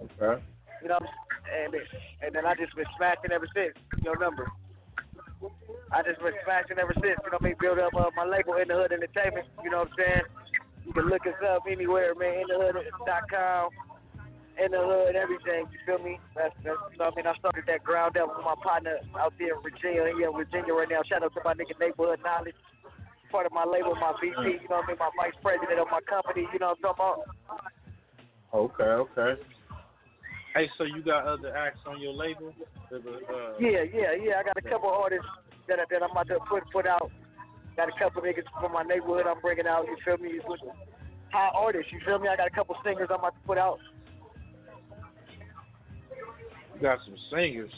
Okay. You know, and and then I just been smashing ever since. Your number. I just been smashing ever since. You know what I mean? Build up uh, my label in the hood entertainment. You know what I'm saying? You can look us up anywhere, man. In the hood.com. In the hood, everything. You feel me? That's, that's you know what I mean. I started that ground up with my partner out there in Virginia. He in Virginia right now. Shout out to my nigga neighborhood knowledge. Part of my label, my VP. You know what I mean? My vice president of my company. You know what I'm talking about? Okay, okay. Hey, so you got other acts on your label? The- the, Uh, Yeah, yeah, yeah. I got a couple artists that I- that I'm about to put put out. Got a couple niggas from my neighborhood I'm bringing out. You feel me? High artists. You feel me? I got a couple singers I'm about to put out. You got some singers.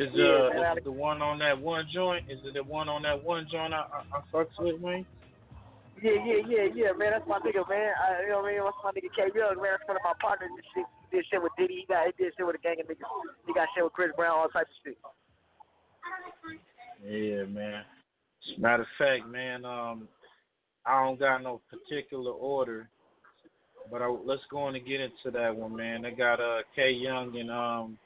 Is uh I- is it the one on that one joint? Is it the one on that one joint I I, I fucks with, man? Yeah, yeah, yeah, yeah, man. That's my nigga, man. I, you know what I mean? That's my nigga K Young, man. That's one of my partners. and shit. He did shit with Diddy. He got he did shit with a gang of niggas. He got shit with Chris Brown, all types of shit. Yeah, man. As Matter of fact, man, um, I don't got no particular order, but I, let's go on and get into that one, man. I got uh K Young and um.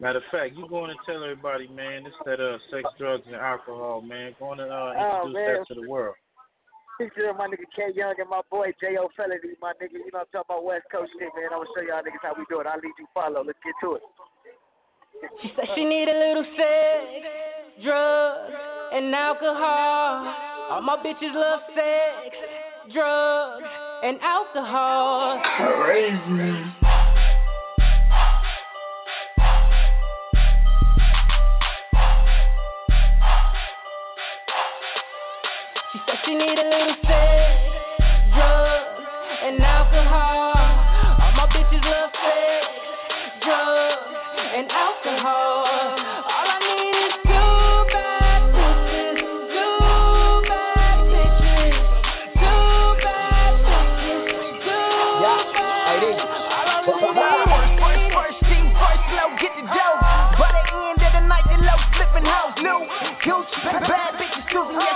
Matter of fact, you going to tell everybody, man, it's that uh sex, drugs, and alcohol, man. Going to uh, Oh, introduce man. that to the world. Picture of my nigga K Young and my boy J.O. Felony, my nigga. You know I'm talking about West Coast shit, man. I'm gonna show y'all niggas how we do it. I'll lead you follow. Let's get to it. She said she need a little sex, drugs, and alcohol. All my bitches love sex, drugs, and alcohol. Crazy. She need a little sex, drugs, and alcohol. All my bitches love sex, drugs, and alcohol. All I need is two bad bitches. Yeah, she fucking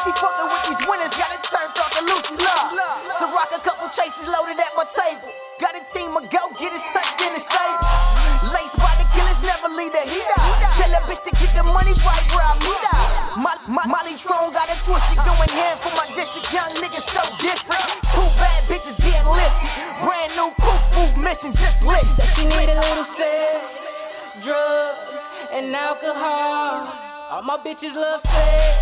with these winners. Got it turned off the Lucy love. To rock a couple chases loaded at my table. Got a team of go get it tucked in the stable. Laced by the killers, never leave the heat out. Tell that bitch to get the money right where I meet out. Mo- Mo- Molly Strong got it twisted, doing hand for my district. Young niggas so different. Two bad bitches getting lifted. Brand new poof move mission, just lit. She need a little sex, drugs, and alcohol. All my bitches love sex,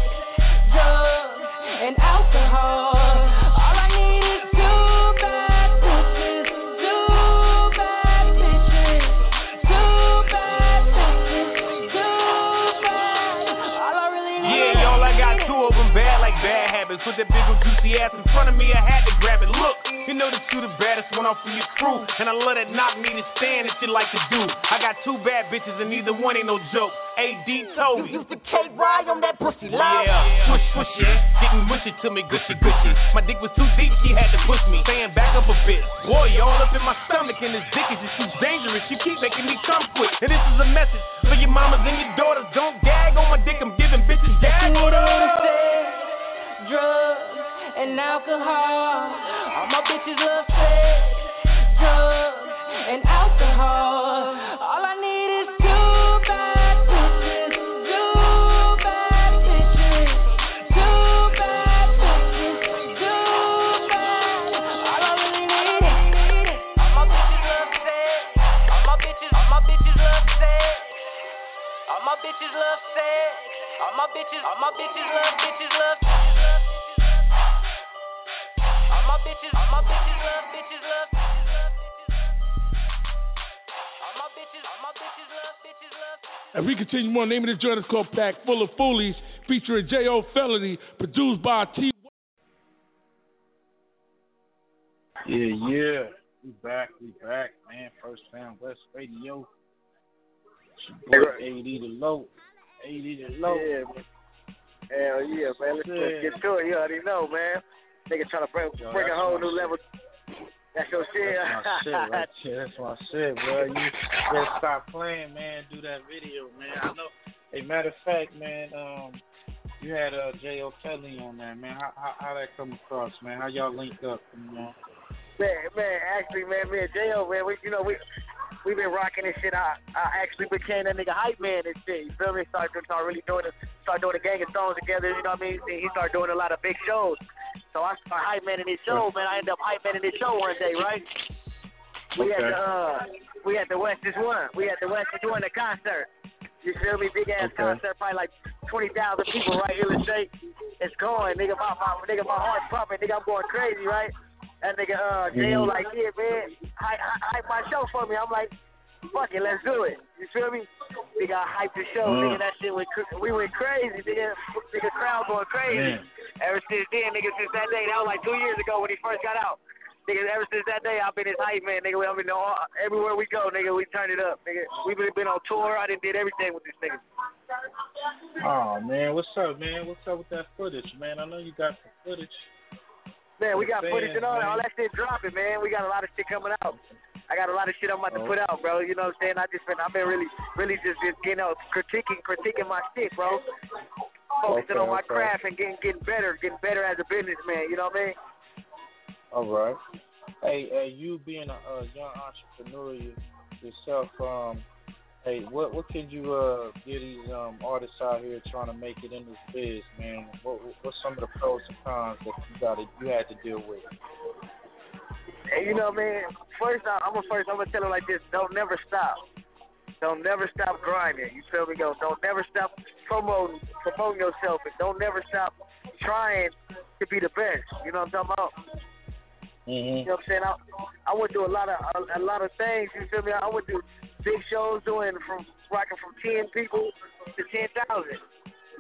drugs, and alcohol. All I need is two bad bitches, two bad bitches, two bad bitches, two bad. All I really need Yeah, y'all, I got two of them bad like bad habits. Put that big old juicy ass in front of me, I had to grab it. Look, you know that you the baddest one off of your crew. And I love that knock me to stand that shit like to do. I got two bad bitches and neither one ain't no joke. AD told me. You Used to K-Ride on that pussy, love. Yeah, push, push it. Getting mushy to me, gushy, gushy. My dick was too deep, she had to push me. Staying back up a bit. Boy, you all up in my stomach, and this dick is just too dangerous. You keep making me come quick. And this is a message for your mamas and your daughters. Don't gag on my dick, I'm giving bitches gag need a orders. drugs, and alcohol. My bitches love sex, drugs, and alcohol. All I need is two bad bitches, two bad bitches, two bad bitches, two bad. All I really need is. All my bitches love sex. All my bitches, all my bitches love sex. All my bitches love sex. All my bitches, all my bitches love bitches love. My bitches, all my bitches love bitches love. All my bitches, all my bitches love bitches love. And we continue on. Name of the joint is called Pack Full of Foolies, featuring J.O. Felony, produced by T. Yeah, yeah. We back, we back, man. First Fam West Radio. It's your boy, AD Da Loc. AD Da Loc. Yeah, man. Hell yeah, man. Let's Yeah. get to it. You already know, man. Nigga trying to bring, Yo, a whole new level. That's your shit. That's my shit right there. That's my shit, bro. You better stop playing, man. Do that video, man. I know. Hey, matter of fact, man, um, you had uh, J.O. Felly on there, man. How, how how that come across, man? How y'all linked up? You know? Man, man, actually, man, me and J.O., man, we, you know, we, we been rocking this shit. I, I actually became that nigga hype man and shit. You feel me? Started, start really doing it, start doing a gang of songs together, you know what I mean? And He started doing a lot of big shows. So I started hype man in his show, man. I end up hype man in his show one day, right? We had the, uh, we had the West is One. We had the West is One, the concert. You feel me? Big ass Okay. concert, probably like 20,000 people, right? Illustrate. It's going, nigga. My, my, nigga, my heart's pumping. Nigga, I'm going crazy, right? That nigga, uh, J.O. Mhm. like, yeah, man, hype, hype my show for me. I'm like, fuck it, let's do it. You feel me? Nigga, I hyped the show. Mm. Nigga, that shit went, we went crazy. Nigga, nigga, crowd going crazy. Man. Ever since then, nigga, since that day, that was like two years ago when he first got out. Nigga, ever since that day, I've been his hype man, nigga. I've been all, everywhere we go, nigga. We turn it up, nigga. We've been, been on tour. I done did everything with this nigga. Oh man, what's up, man? What's up with that footage, man? I know you got some footage. Man, we got footage and all that. All that shit dropping, man. We got a lot of shit coming out. I got a lot of shit I'm about to put out, bro. You know what I'm saying? I just been, I've been really, really just been getting out, critiquing, critiquing my shit, bro. Focusing Okay, on my okay. craft and getting, getting better, getting better as a businessman. You know what I mean? All right. Hey, hey, you being a, a young entrepreneur yourself, um, hey, what what can you uh give these um artists out here trying to make it in this biz, man? What what's some of the pros and cons that you got you had to deal with? And you know, man. First, I- I'm gonna first, I'm gonna tell her like this: don't never stop. Don't never stop grinding. You feel me? Go. Don't never stop promoting promoting yourself, and don't never stop trying to be the best. You know what I'm talking about? Mm-hmm. You know what I'm saying? I, I would do a lot of a, a lot of things. You feel me? I would do big shows doing from rocking from ten people to ten thousand.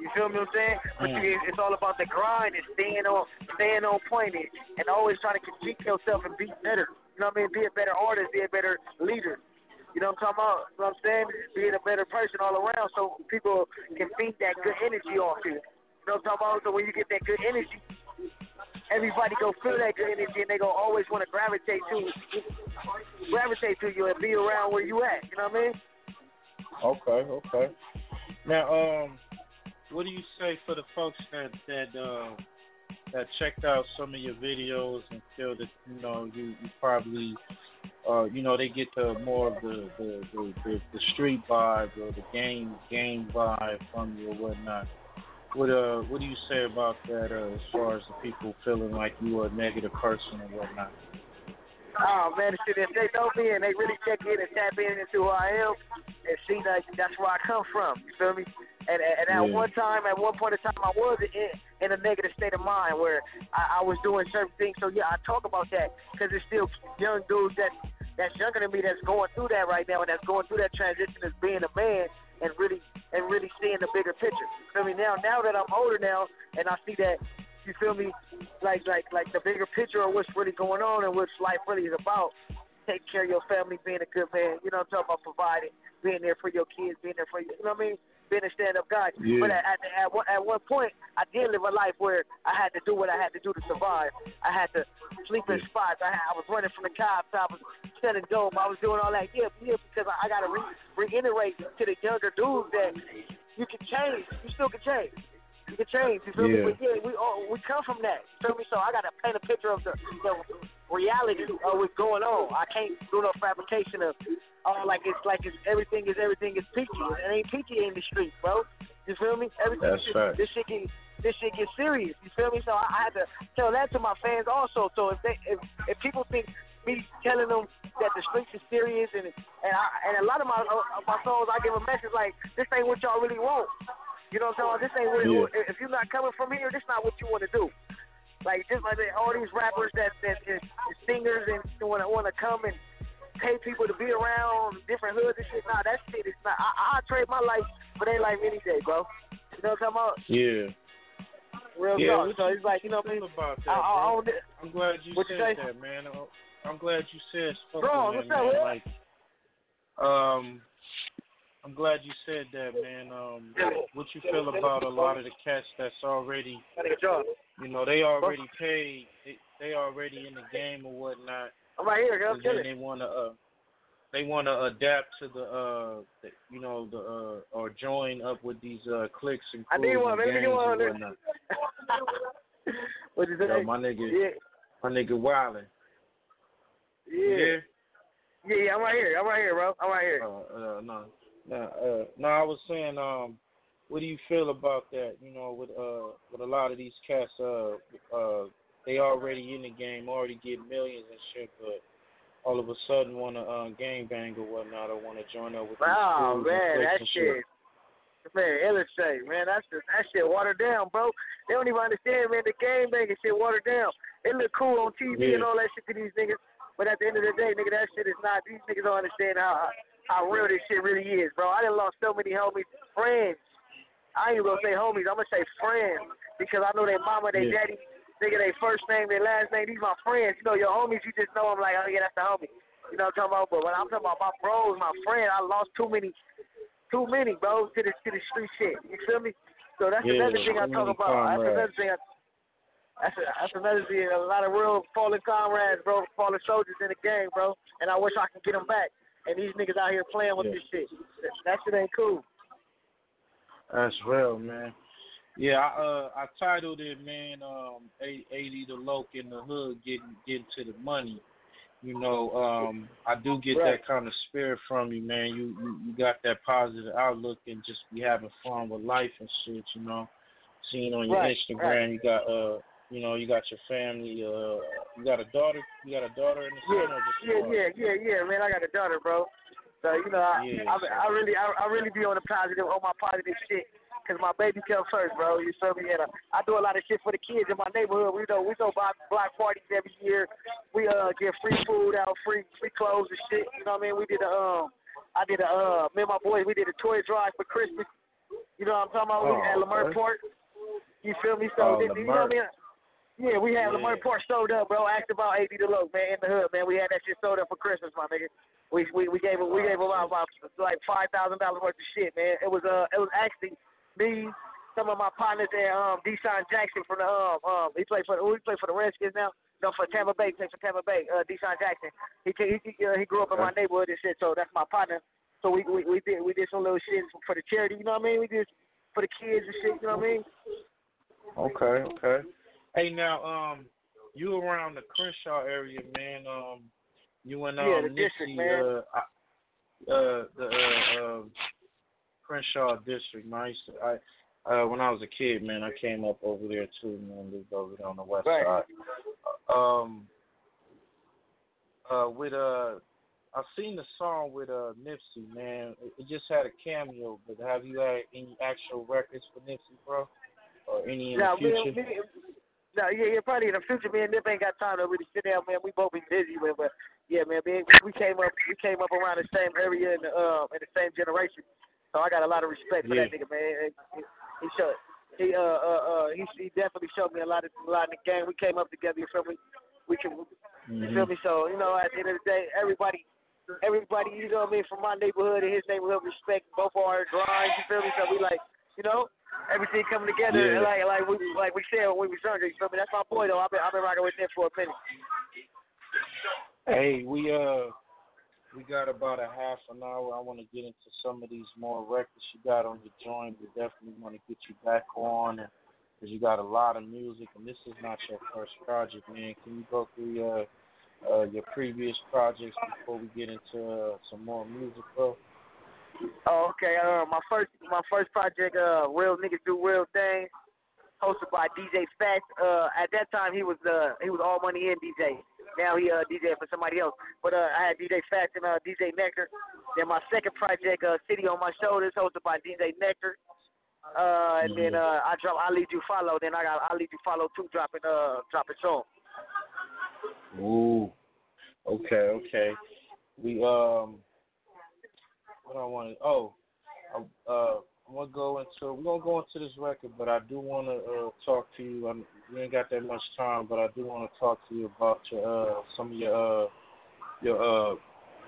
You feel me? What I'm saying? But Mm. you, it's all about the grind and staying on staying on point and, and always trying to critique yourself and be better. You know what I mean? Be a better artist, be a better leader. You know what I'm talking about? You know what I'm saying? Being a better person all around so people can feed that good energy off you. You know what I'm talking about? So when you get that good energy, everybody go feel that good energy and they go always want to gravitate to gravitate to you and be around where you at. You know what I mean? Okay, okay. Now, um, what do you say for the folks that that uh, that checked out some of your videos and feel that you know you, you probably uh, you know they get the more of the the, the, the the street vibe or the game game vibe from you or whatnot. What uh what do you say about that uh, as far as the people feeling like you are a negative person or whatnot? Oh man, shit, if they know me and they really check in and tap in into who I am and see that that's where I come from. You feel me? And and at Yeah. one time, at one point in time, I was in, in a negative state of mind where I, I was doing certain things. So yeah, I talk about that because it's still young dudes that that's younger than me that's going through that right now and that's going through that transition as being a man and really and really seeing the bigger picture. You feel me? Now now that I'm older now and I see that you feel me, like like like the bigger picture of what's really going on and what life really is about. Take care of your family, being a good man. You know what I'm talking about? Providing, being there for your kids, being there for you. You know what I mean? Being a stand-up guy. Yeah. But at, at, at, one, at one point, I did live a life where I had to do what I had to do to survive. I had to sleep in spots. I, had, I was running from the cops. I was selling dope. I was doing all that. Yeah, yeah, because I, I got to re- reiterate to the younger dudes that you can change. You still can change. You can change. You feel Yeah. me? But yeah, we all, we come from that. You feel me? So I got to paint a picture of the, the reality of what's going on. I can't do no fabrication of oh like it's like it's everything is everything is peachy. It ain't peachy in the streets, bro. You feel me? Everything That's right. this shit get this shit gets serious. You feel me? So I, I had to tell that to my fans also. So if they if if people think me telling them that the streets is serious and and I, and a lot of my uh, my songs I give a message like this ain't what y'all really want. You know what I'm saying? This ain't what Yeah. if you're not coming from here, this not what you want to do. Like just like all these rappers that that, is singers and want to want to come and pay people to be around different hoods and shit. Nah, that shit is not. I I trade my life for their life any day, bro. You know what I'm talking about? Yeah. Real Yeah, talk. what So you- it's like you know what I feel mean. about that, I, I, I bro? don't- I'm glad you What you said say? that, man. I'm glad you said spoke Bro, on what's that, up, man. Will? Like, um, I'm glad you said that, man. Um, what you feel about a lot of the cats that's already, you know, they already paid, they, they already in the game or whatnot. I'm right here, girl. Kill it. they wanna, uh, they wanna adapt to the, uh, the, you know, the, uh, or join up with these uh cliques and I crews need one. and Let me gangs get one. and whatnot. what you say? Yo, my nigga, Yeah. my nigga Wildin'. Yeah. Yeah, yeah, I'm right here. I'm right here, bro. I'm right here. Uh, uh, no, no, uh, no. I was saying, um, what do you feel about that? You know, with uh, with a lot of these cats, uh, uh, they already in the game, already get millions and shit, but all of a sudden want to uh, gang bang or whatnot, or want to join up with Oh and man, that and shit. Man, illustrate, man, that's just, that shit watered down, bro. They don't even understand, man. The game banging shit watered down. It look cool on TV and all that shit to these niggas, but at the end of the day, nigga, that shit is not. These niggas don't understand how how real this shit really is, bro. I done lost so many homies, friends. I ain't even gonna say homies. I'm gonna say friends because I know their mama, their Yeah. daddy, nigga, their first name, their last name. These my friends. You know, your homies, you just know them like, oh yeah, that's the homie. You know what I'm talking about? But when I'm talking about my bros, my friend, I lost too many, too many, bro, to the to the street shit. You feel me? So that's Yeah, another thing I talk about. That's comrades. another thing. I, that's a, that's another thing. A lot of real fallen comrades, bro, fallen soldiers in the game, bro. And I wish I could get them back. And these niggas out here playing with Yeah. this shit. That, that shit ain't cool. That's real, man. Yeah, I uh I titled it, man, um AD Da Loc in the hood getting getting to the money. You know, um I do get Right. that kind of spirit from you, man. You, you you got that positive outlook and just be having fun with life and shit, you know. Seeing on your Right, Instagram right. you got uh you know, you got your family, uh you got a daughter you got a daughter in the Yeah, son yeah, yeah, yeah, yeah, man. I got a daughter, bro. So you know, I Yeah, I, I really I, I really be on the positive on my positive shit. Cause my baby comes first, bro. You feel me? And uh, I do a lot of shit for the kids in my neighborhood. We know we go by block parties every year. We uh get free food out, free free clothes and shit. You know what I mean? We did a um, I did a uh, me and my boys we did a toy drive for Christmas. You know what I'm talking about? we Oh, at Leimert. Park. You feel me? So Oh, this- you know what I mean? Yeah, we had Yeah. Leimert Park sold up, bro. Asked about AD Da Loc, man, in the hood, man. We had that shit sold up for Christmas, my nigga. We we we gave him we gave him about, about like five thousand dollars worth of shit, man. It was uh it was actually me, some of my partners and um DeSean Jackson from the um um he played for who he played for the Redskins now. No, for Tampa Bay, played for Tampa Bay. Uh, DeSean Jackson. He ca- he he, uh, he grew up in my neighborhood and shit, so that's my partner. So we we we did we did some little shit for the charity, you know what I mean? We did for the kids and shit, you know what I mean? Okay, okay. Hey, now, um, you around the Crenshaw area, man. Um, you and um, Yeah, the Nipsey, district, man. uh, uh, the uh, uh, Crenshaw district. Man, I, used to, I uh, when I was a kid, man, I came up over there too, man. Lived over there on the west Right. side. Um, uh, with uh, I seen the song with uh Nipsey, man. It, it just had a cameo, but have you had any actual records for Nipsey, bro, or any in Now, the future? me, no, yeah, yeah, probably in the future, man. Nip ain't got time to really sit down, man. We both be busy, man. But yeah, man, man, we, we came up, we came up around the same area in the um in the same generation. So I got a lot of respect for that nigga, man. He, he showed, he uh uh uh he, he definitely showed me a lot of a lot in the game. We came up together. You feel me? We can, you feel me? So you know, at the end of the day, everybody. Everybody, you know what I mean, from my neighborhood and his neighborhood respect both our grinds, you feel me? So we like, you know, everything coming together Yeah. like like we like we said when we was younger. You feel me? That's my boy though. I've been I've been rocking with him for a minute. Hey, we uh we got about a half an hour. I want to get into some of these more records you got on your joint. We definitely want to get you back on, because you got a lot of music, and this is not your first project, man. Can you go through uh, uh, your previous projects before we get into uh, some more music, bro? Oh, okay. Uh, my first my first project, uh, Real Niggas Do Real Things, hosted by DJ Fat. Uh, at that time he was uh he was all money in DJ. Now he uh DJ for somebody else. But uh, I had DJ Fat and uh, DJ Nectar. Then my second project, uh, City on My Shoulders, hosted by DJ Nectar. Uh, and then uh, I drop I Lead You Follow. Then I got I Lead You Follow two dropping uh dropping soon. Ooh. Okay, okay. We um what I wanted oh uh I'm gonna go into we're gonna go into this record but I do wanna uh talk to you. I'm we ain't got that much time but I do wanna talk to you about your uh some of your uh your uh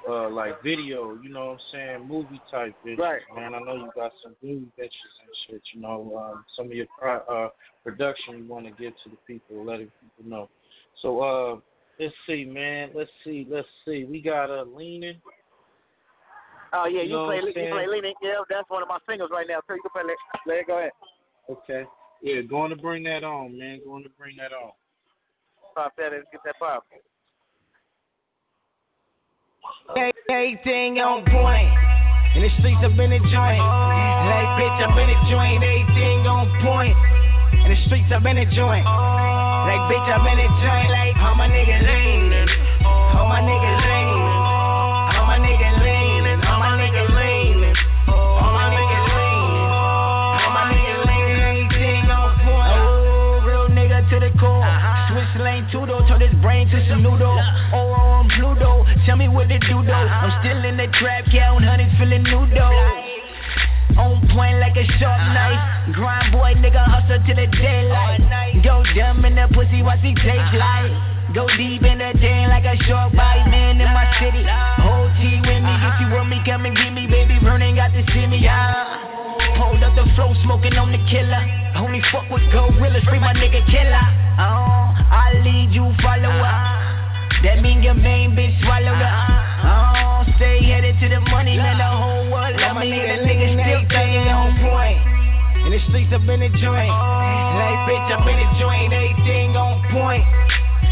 uh like video, you know what I'm saying, movie type videos, Right. man. I know you got some new bitches and shit, you know, um some of your pro- uh production you wanna give to the people, letting people know. So uh let's see, man. Let's see, let's see. We got uh leaning. Oh yeah, You you, know play what you play Leaning. Yeah, that's one of my singles right now. So you can play let, let it go ahead. Okay. Yeah, going to bring that on, man. Going to bring that on. Pop that and get that pop. Everything on point. In the streets, I've been a joint. Like, bitch, I've been a joint. Everything on point. In the streets, I've been a joint. Like, bitch, I've been a joint. Like, all my niggas leaning. All my niggas leaning. Tudo, turn his brain to some noodle. Oh, on Pluto, tell me what to do though. I'm still in the trap, counting hundreds, feeling new though. On point like a sharp uh-huh. knife. Grind boy, nigga, hustle till the daylight. Go dumb in the pussy, watch he take uh-huh. flight. Go deep in the den like a shark bite, man, in my uh-huh. city. Whole T with me, if you want me, come and get me, baby. Vernon got to see me, yeah. Hold up the flow, smoking on the killer. Only fuck with gorillas, free my nigga killer. Oh, I lead you, follow up. Uh-huh. That mean your main bitch swallowed up. Oh, stay headed to the money, man. The whole world love me. The nigga still staying on point. In the streets, I've been a joint. Like, bitch, I've been a joint. Everything on point.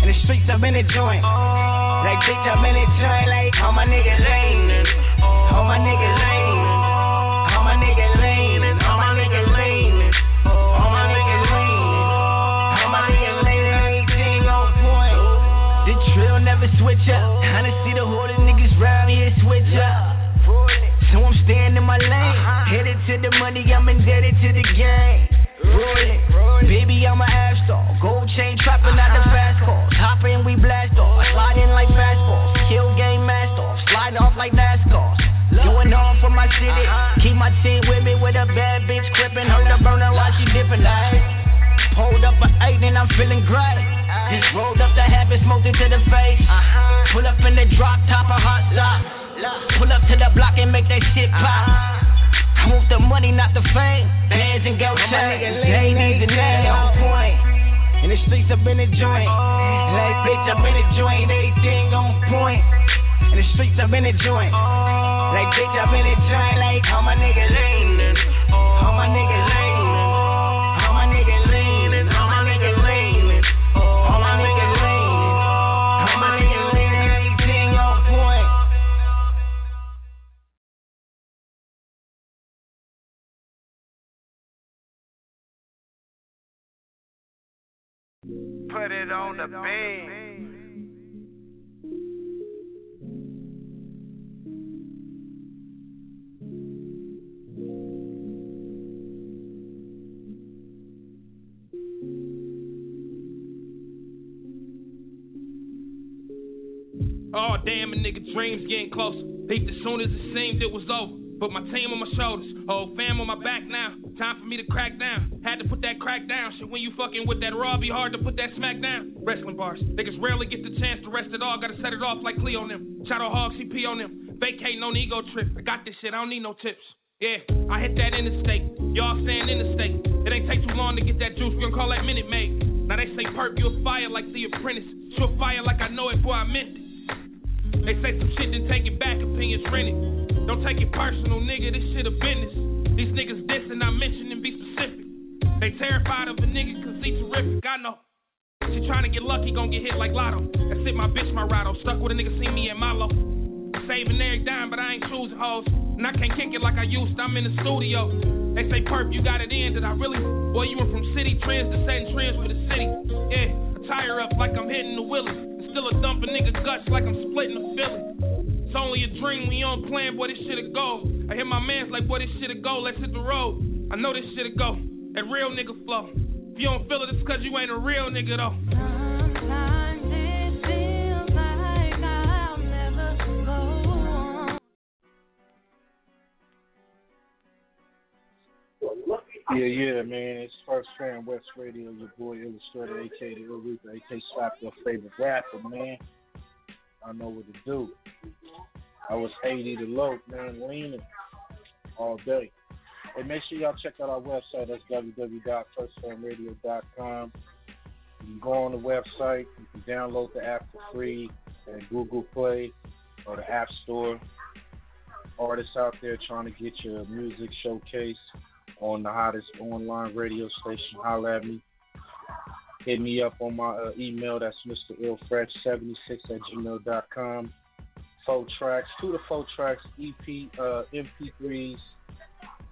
In the streets, I've been a joint. Like, bitch, I've been a joint. Like, all my niggas leaning. All my niggas leaning. switch up. Honestly, the whole the niggas round here switch up. So I'm staying in my lane. Uh-huh. Headed to the money, I'm indebted to the game. Rolling, baby, I'm a ass star. Gold chain trapping out the uh-huh. fast calls. in, we blast off. Slide in like fastballs. Kill game masked off. Slide off like NASCAR. Doing all for my city. Uh-huh. Keep my team with me with a bad bitch crippin'. Her to burner while she dipping Like. Hold up an eight and I'm feeling great. Just rolled up the habit, smoked it to the face. Pull up in the drop top, a hot lot. Pull up to the block and make that shit pop. I want the money, not the fame. Bands and gold chains, ladies and they on point. In the streets, I've been a joint. Like bitch, I've been a joint. Everything on point. In the streets, I've been a joint. Like bitch, I've been a joint. Like all my niggas leanin', all my niggas leanin', Put it on the beam. Oh damn, a nigga dreams getting closer. Peaked as soon as it seemed it was over. Put my team on my shoulders, whole fam on my back now. Time for me to crack down. Had to put that crack down. Shit, when you fucking with that raw, be hard to put that smack down. Wrestling bars, niggas rarely get the chance to rest it all. Gotta set it off like Cleo on them. Shadow Hog CP on them. Vacating on ego trip. I got this shit, I don't need no tips. Yeah, I hit that interstate. Y'all saying interstate. It ain't take too long to get that juice. We gon' call that Minute Maid. Now they say perp, you a fire like the apprentice. Shoot fire like I know it, boy, I meant it. They say some shit, then take it back, opinions rented. Don't take it personal, nigga, this shit a business. These niggas dissing, I mention and be specific. They terrified of a nigga cause he terrific, I know. She tryna get lucky, gon' get hit like Lotto. That's it, my bitch, my Rotto. Stuck with a nigga, see me at Malo. Saving every dime, but I ain't choosing hoes. And I can't kick it like I used I'm in the studio. They say, Perp, you got it in, did I really? Boy, you went from city trends to setting trends for the city. Yeah, I tire up like I'm hitting the willies. Still a dumping nigga guts like I'm splitting the Philly. It's only a dream, we on plan, boy, this shit'll go. I hear my mans like, boy, this shit'll go, let's hit the road. I know this shit'll go, that real nigga flow. If you don't feel it, it's cause you ain't a real nigga though. Yeah, yeah, man. It's First Fam West Radio, your boy Illustrator, aka the Ill Reaper, aka Slap Your Favorite Rapper, man. I know what to do. I was AD Da Loc, man, leaning all day. Hey, make sure y'all check out our website. That's www.firstfamradio.com. You can go on the website. You can download the app for free at Google Play or the App Store. Artists out there trying to get your music showcased on the hottest online radio station, holla at me. Hit me up on my uh, email. That's Mr. Illfresh76 at gmail.com. Four tracks, two to four tracks, EP, uh, MP3s,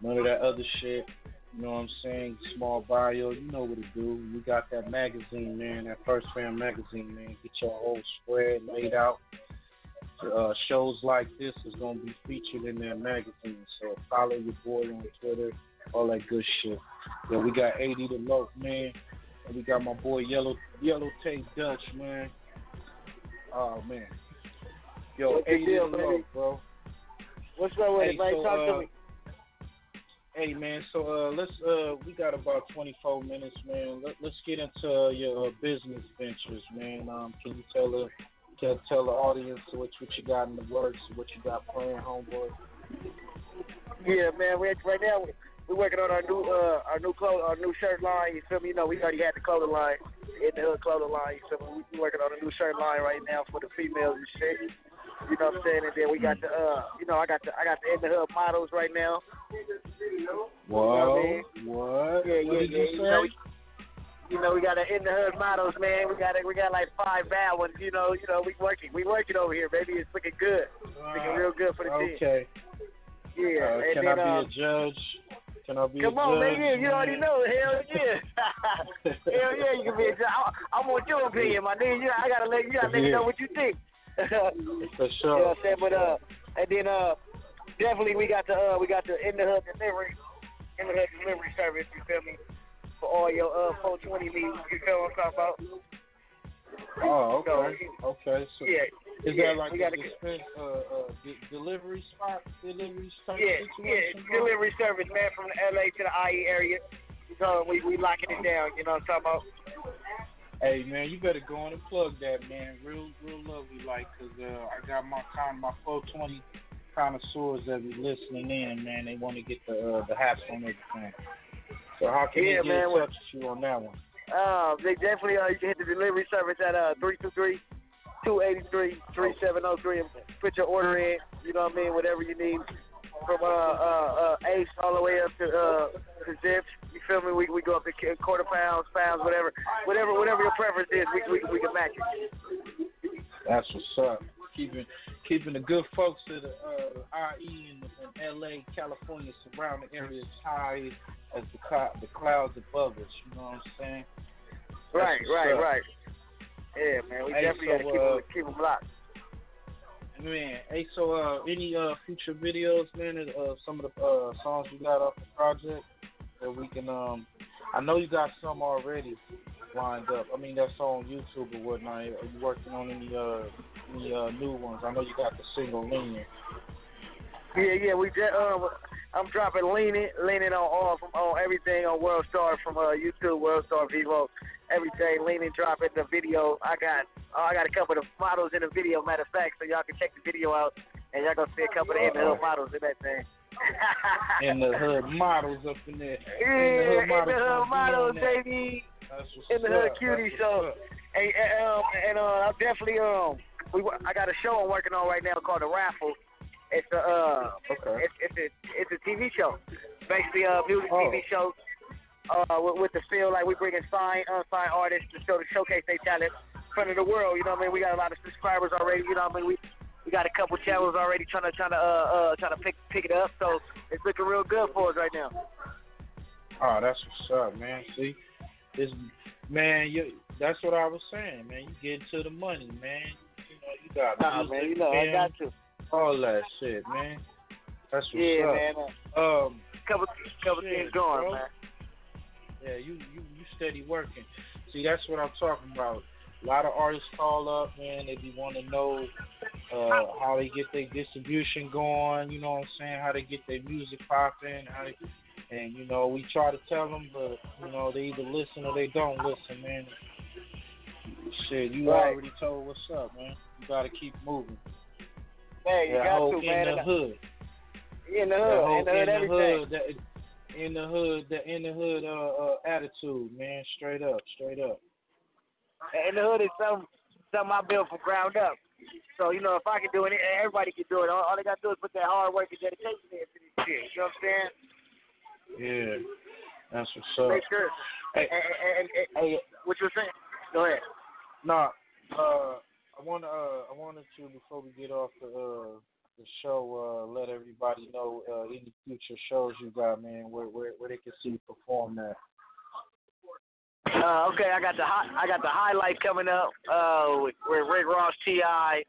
none of that other shit. You know what I'm saying? Small bio, you know what to do. We got that magazine, man, that First Fam magazine, man. Get your whole spread laid out. Uh, shows like this is going to be featured in that magazine. So follow your boy on Twitter, all that good shit. Yeah, we got AD Da Loc, man. And we got my boy Yellow Yellow Tape Dutch, man. Oh, man. Yo, What's the 80 deal, bro. What's up with Hey, it, so, Talk uh, to me. Hey man, so uh, let's uh, we got about 24 minutes, man. Let, let's get into uh, your uh, business ventures, man. Um, can you tell the can tell the audience what what you got in the works, what you got planned, homeboy? Yeah, man. We right now we're working on our new uh our new clothes our new shirt line. You feel me? You know we already had the clothing line in the hood clothing line. You feel me? We working on a new shirt line right now for the females and shit. You know what I'm saying? And then we got the uh you know I got the I got the in the hood models right now. Whoa, I mean? what? Yeah, what yeah, did yeah. you You know, say? you know, we got the in the hood models, man. We got it, we got like five bad ones. You know, you know, we working, we working over here, baby. It's looking good, looking real good for the team. Okay. Yeah, Uh, and can then I be uh, a judge? Can I be come on, judge? man. Yeah, you already know. Hell yeah, hell yeah. You can be a judge. I, I want your opinion, my nigga. You, I gotta let you gotta let me know what you think. For sure. You know what I'm saying? But uh, and then uh, definitely we got the uh, we got the in the hood delivery. in the hood delivery service. You feel me? For all your uh 420 needs. You feel what I'm talking about? Oh, So, okay. Okay. So yeah. is yeah, that like a dispense, uh, uh, de- delivery spot, delivery type Yeah, yeah, situation? bro? delivery service, man, from the LA to the IE area. So we we locking it down. You know what I'm talking about? Hey man, you better go on and plug that man, real real lovely like, cause uh, I got my con my 420 connoisseurs that be listening in, man. They want to get the uh, the hats on everything. So how can Yeah, they get man, in touch with you on that one? Uh, they definitely uh, you can hit the delivery service at uh 323 283 3703 and put your order in. You know what I mean? Whatever you need from uh uh uh Ace all the way up to uh to Zips. You feel me? We we go up to quarter pounds, pounds, whatever, whatever, whatever your preference is. We we we can match it. That's what's up. Keeping keeping the good folks of the uh, IE and, and LA, California surrounding areas high as the the clouds above us. You know what I'm saying? That's Right, right, right. Yeah, man. We Hey, definitely so, gotta keep uh, them keep them locked. Man, hey, so uh, any uh future videos, man, of uh, some of the uh songs you got off the project that we can um, I know you got some already lined up. I mean that's on YouTube or whatnot. Are you working on any uh any uh new ones? I know you got the single lean. Yeah, yeah, we just um, I'm dropping leaning, leaning on all from on everything on World Star from uh YouTube, World Star Vevo, everything leaning, dropping the video. I got uh, I got a couple of models in the video. Matter of fact, so y'all can check the video out, and y'all gonna see a couple of in the hood models in that thing. in the hood models up in there. Yeah, in the hood models, on that. baby. That's what's In the hood cutie That's show. what's up. Hey, and, um, and uh, I'm definitely um, we I got a show I'm working on right now called the Raffle. It's a uh, okay. it's it's a it's a TV show, basically a music Oh. TV show. Uh, with, with the feel like we bringing signed, unsigned artists to show to showcase their talent in front of the world. You know what I mean? We got a lot of subscribers already. You know what I mean? We we got a couple channels already trying to trying to uh uh trying to pick pick it up. So it's looking real good for us right now. Oh, that's what's up, man. See, this man, you that's what I was saying, man. You get into the money, man. You know, you got Nah, music, man, you know I got to. All that shit, man. That's what's Yeah, up. man. Um, couple couple shit, things going, bro. man. Yeah, you you you steady working. See, that's what I'm talking about. A lot of artists call up, man. They be want to know uh, how they get their distribution going. You know what I'm saying? How they get their music popping. How they, and you know, we try to tell them, but you know, they either listen or they don't listen, man. Shit, you Right. already told what's up, man. You gotta keep moving. Man, you that got to, man. in the hood. In the hood, in the hood, in the everything. hood, that in the hood, the in the hood uh, uh, attitude, man. Straight up, straight up. In the hood is something, something I built from ground up. So, you know, if I can do it, everybody can do it. All, all they got to do is put that hard work and dedication into this shit. You know what I'm saying? Yeah, that's what's up. Make sure. Hey, and, and, and, and, what you were saying? Go ahead. Nah, uh, I want to, uh, I wanted to before we get off the uh, the show, uh, let everybody know uh, any future shows you got, man, where where, where they can see you perform at. Uh, okay, I got the hot, I got the highlight coming up uh, with, with Rick Ross, T.I.,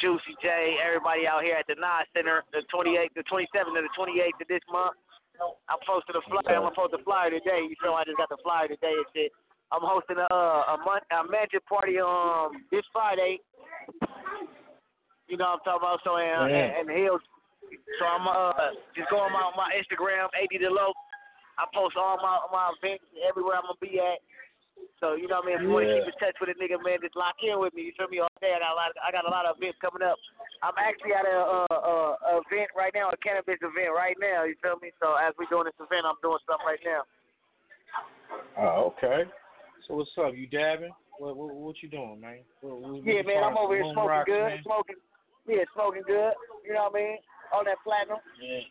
Juicy J, everybody out here at the Nas Center, the 28th, the 27th, and the 28th of this month. I'm posting a flyer. I'm gonna post a flyer today. You feel? I just got the flyer today and shit. I'm hosting a a, month, a magic party um this Friday. You know what I'm talking about? So and, Yeah. and, and Hills. So I'm uh just go on my my Instagram, AD Da Loc. I post all my my events everywhere I'm gonna be at. So you know what I mean. If you want to keep in touch with a nigga, man, just lock in with me. You feel me? All day. I got a lot. Of, I got a lot of events coming up. I'm actually at a uh, uh, a event right now, a cannabis event right now. You feel me? So as we're doing this event, I'm doing something right now. Oh, okay. So what's up? You dabbing? What what, what you doing, man? What, what, Yeah, man, I'm over here smoking rock, good, man? smoking. Yeah, smoking good. You know what I mean? On that platinum. Yeah.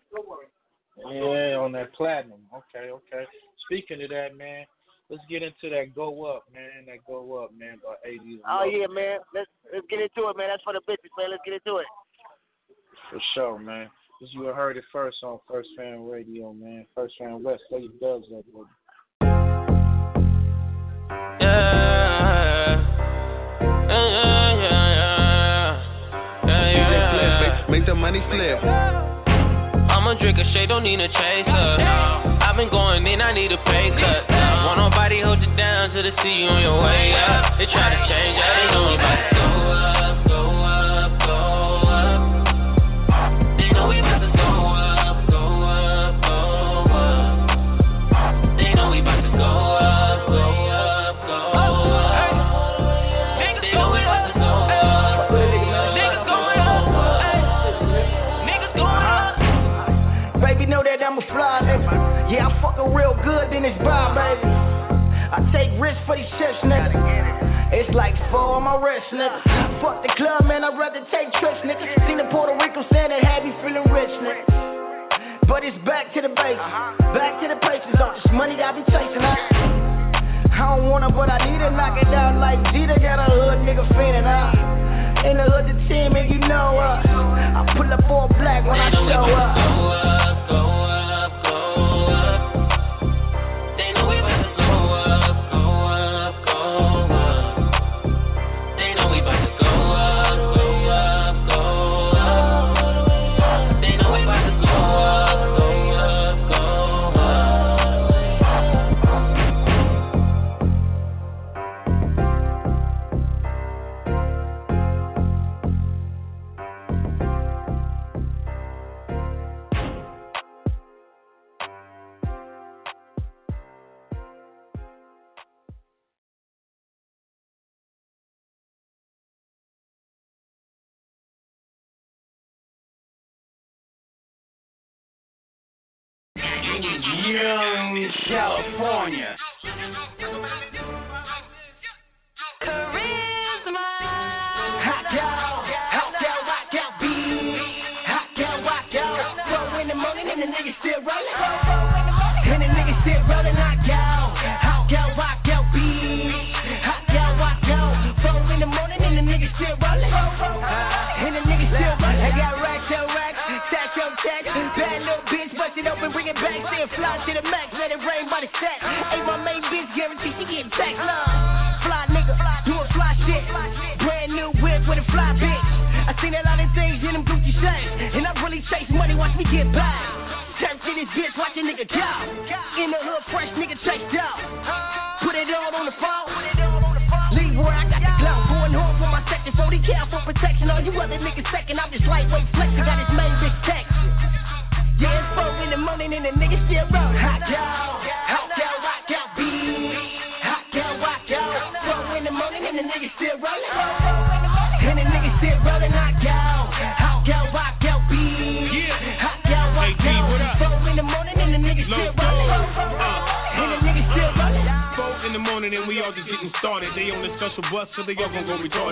Yeah, on that platinum. Okay, okay. Speaking of that, man, let's get into that go up, man. That go up, man, by 80s. Oh yeah, man. Let's let's get into it, man. That's for the bitches, man. Let's get into it. For sure, man. Cause you heard it first on First Fam Radio, man. First Fam West, your dubs baby. Make, the money flip. I'ma drink a shade, don't need a chaser. I've been going in, I need a pay cut. Won't nobody hold you down till they see you on your way up. They try to change, I they know about to go up, for these shits, nigga. It's like four on my wrist, nigga. Fuck the club, man, I'd rather take trips, nigga. Seen the Puerto Rico stand that had me feeling rich, nigga. But it's back to the basics, back to the places. All this money I be chasing, I, I don't wanna, but I need to knock it out like Jeter got a hood nigga feeling out. In the hood, the team, and you know, uh, I pull up all black when I show up.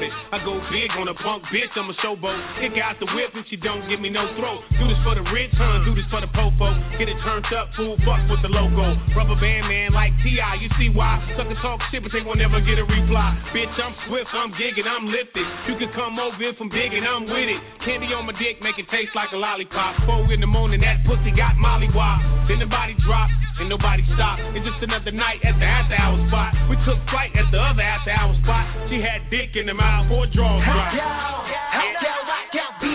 I go big on a punk bitch, I'm a showboat. Kick out the whip if she don't give me no throat. Do this for the rich, huh? Do this for the popo. Get it turned up, fool, fuck with the logo. Rubber band man like T.I., you see why? Sucker talk shit, but they won't never get a reply. Bitch, I'm swift, I'm gigging, I'm lifted. You can come over if I'm and I'm with it. Candy on my dick, make it taste like a lollipop. Four in the morning, that pussy got molly wop. Then the body drop, and nobody stop. It's just another night at the after hour spot. We took flight at the other after hour spot. She had dick in the mouth, four drawers Hot dropped. girl, hot girl, rock out, B.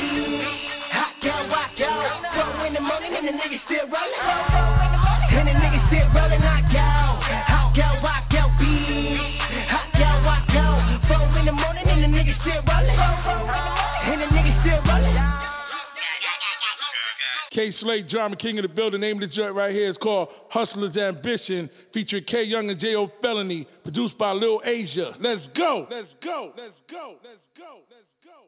Hot girl, rock out. Four in the morning and the still rolling. And the still rolling. Hot girl, hot girl, rock out. Hot rock out. Four in the morning and the still rolling. Kay Slay, Drama King of the building. Name of the joint right here is called Hustler's Ambition, featuring K Young and J.O. Felony, produced by Lil Asia. Let's go. Let's go. Let's go. Let's go. Let's go.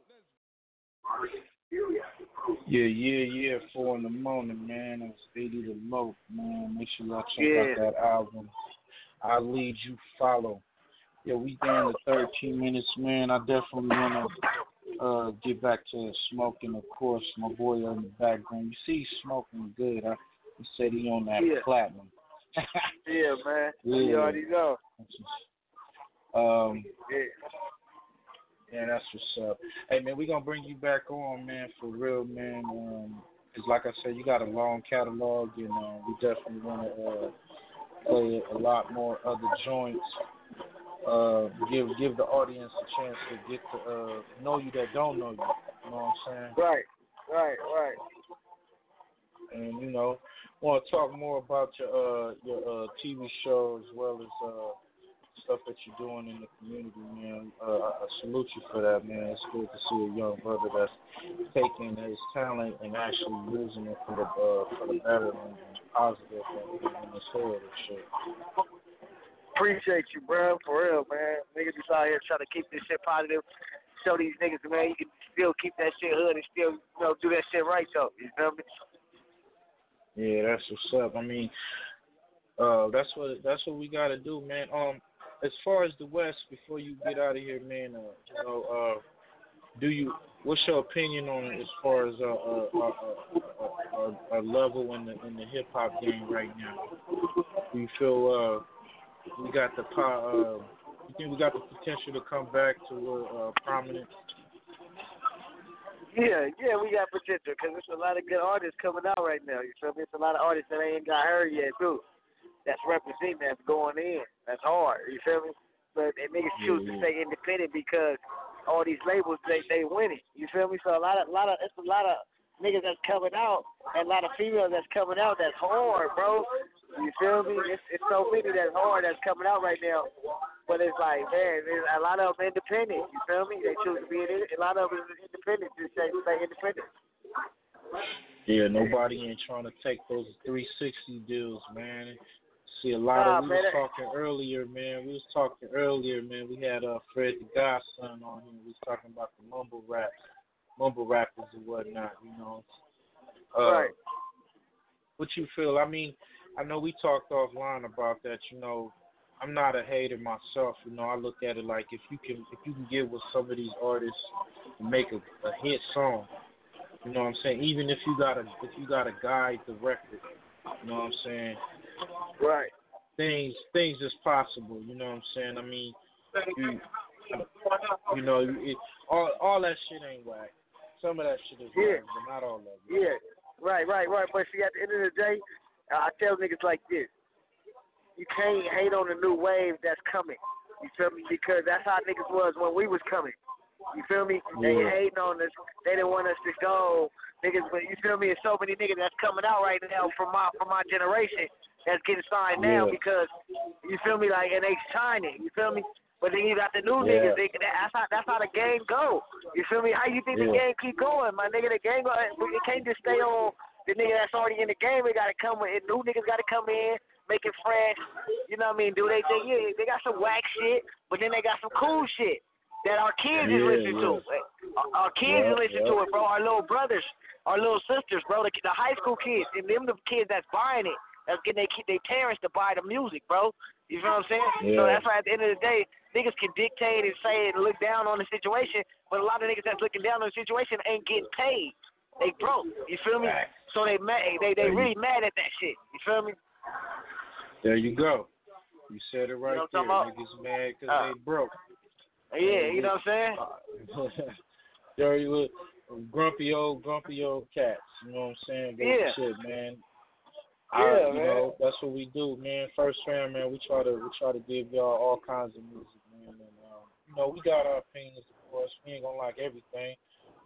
Yeah, yeah, yeah. Four in the morning, man. It's AD Da Loc, man. Make sure y'all check Yeah. out that album. I lead you follow. Yeah, we down to 13 minutes, man. I definitely wanna uh get back to smoking, of course. My boy in the background. You see, he's smoking good. I he said he on that Yeah. platinum. Yeah, man. Yeah. You already know. Um, Yeah. yeah, that's what's up. Hey, man, we gonna bring you back on, man, for real, man. Um 'cause like I said, you got a long catalog, and uh, we definitely wanna uh, play a lot more other joints. Uh, give give the audience a chance to get to uh, know you that don't know you. You know what I'm saying? Right, right, right. And you know, want to talk more about your uh, your uh, TV show as well as uh, stuff that you're doing in the community, man. Uh, I salute you for that, man. It's good to see a young brother that's taking his talent and actually using it for the uh, for the better and positive in his head and shit. Appreciate you, bro. For real, man. Niggas just out here trying to keep this shit positive. Show these niggas, man, you can still keep that shit hood and still, you know, do that shit right though. You feel me? Yeah, that's what's up. I mean, uh, that's what that's what we gotta do, man. Um, as far as the West, before you get out of here, man, uh, you know, uh, do you? What's your opinion on it as far as a uh, uh, uh, uh, level in the in the hip hop game right now? Do you feel uh, we got the uh, you think we got the potential to come back to uh, prominence? Yeah, yeah, we got potential because there's a lot of good artists coming out right now. You feel me? It's a lot of artists that ain't got heard yet too. That's representing, that's going in. That's hard. You feel me? But and niggas choose to stay independent because all these labels they they winning. You feel me? So a lot of a lot of it's a lot of niggas that's coming out a lot of females that's coming out that's hard, bro. You feel me? It's, it's so many that's hard that's coming out right now. But it's like, man, there's a lot of them independent. You feel me? They choose to be in A lot of them is independent. Just say, stay independent. Yeah, nobody ain't trying to take those 360 deals, man. See a lot Nah, of. We man, was talking earlier, man. We was talking earlier, man. We had uh Fred the Godson on here. We was talking about the mumble raps, mumble rappers and whatnot. You know. Uh, Right. What you feel? I mean, I know we talked offline about that. You know, I'm not a hater myself. You know, I look at it like if you can, if you can get with some of these artists and make a, a hit song. You know what I'm saying? Even if you gotta, if you gotta guide the record. You know what I'm saying? Right. things things is possible. You know what I'm saying? I mean, you, you know, it, all all that shit ain't whack. Some of that shit is Yeah. whack, but not all of it. Yeah, right, right, right. But see, at the end of the day, uh, I tell niggas like this: you can't hate on the new wave that's coming. You feel me? Because that's how niggas was when we was coming. You feel me? They Yeah. hating on us. They didn't want us to go. Niggas, but you feel me? There's so many niggas that's coming out right now from my from my generation that's getting signed now Yeah. because you feel me? Like and they shining. You feel me? But then you got the new Yeah. niggas. They, that's how that's how the game go. You feel me? How you think the game keep going, my nigga? The game go. It can't just stay on the nigga that's already in the game. They gotta come with new niggas. Gotta come in, make it fresh. You know what I mean? Do they think yeah? They got some whack shit, but then they got some cool shit that our kids is Yeah, listening to. Eh, our, our kids Yeah, is listening yeah. to it, bro. Our little brothers, our little sisters, bro. The, the high school kids, and them the kids that's buying it. That's getting they they parents to buy the music, bro. You feel what I'm saying? Yeah. So that's why at the end of the day, niggas can dictate and say and look down on the situation, but a lot of niggas that's looking down on the situation ain't getting paid. They broke. You feel me? So they mad. They they really mad at that shit. You feel me? There you go. You said it right know there. Niggas mad because Uh, they broke. Yeah, you know what I'm saying? Dirty little grumpy old grumpy old cats. You know what I'm saying? But Yeah. Shit, man. Yeah, I, you man. know, that's what we do, man. First fam, man. We try to we try to give y'all all kinds of music, man. And um, you know, we got our opinions, of course. We ain't gonna like everything,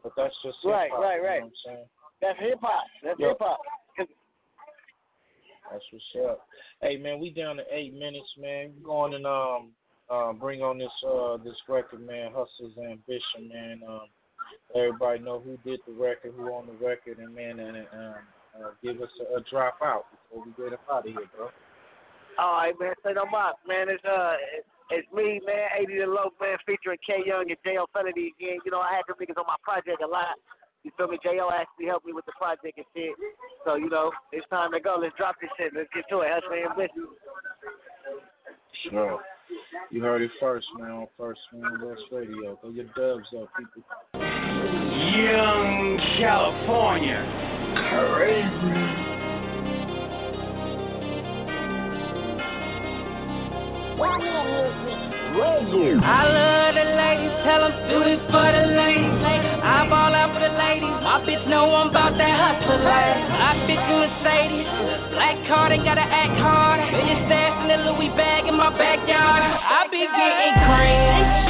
but that's just Right, hip-hop, right, you know right. what I'm saying? That's hip hop. That's Yeah. hip hop. That's what's up. Hey man, we down to eight minutes, man. We going and um uh bring on this uh this record, man, Hustler's Ambition, man. Um everybody know who did the record, who on the record and man and um uh, give us a, a drop out before we get up out of here, bro. All right, man. Say no more, man. It's uh, it's, it's me, man. AD Da Loc, man, featuring K Young and J.O. Felony again. You know, I had them niggas on my project a lot. You feel me? J.O. actually helped me with the project and shit. So, you know, it's time to go. Let's drop this shit. Let's get to it. Hustler Ambition. Sure. You heard it first, man, on First Fam West Radio. Go your dubs up, people. Young California. Crazy. I love the ladies, tell them do this for the ladies. I ball out for the ladies, my bitch know I'm about that hustle life. I bitch in Mercedes, black car, they gotta act hard. Million stash in the Louis bag in my backyard. I be getting green.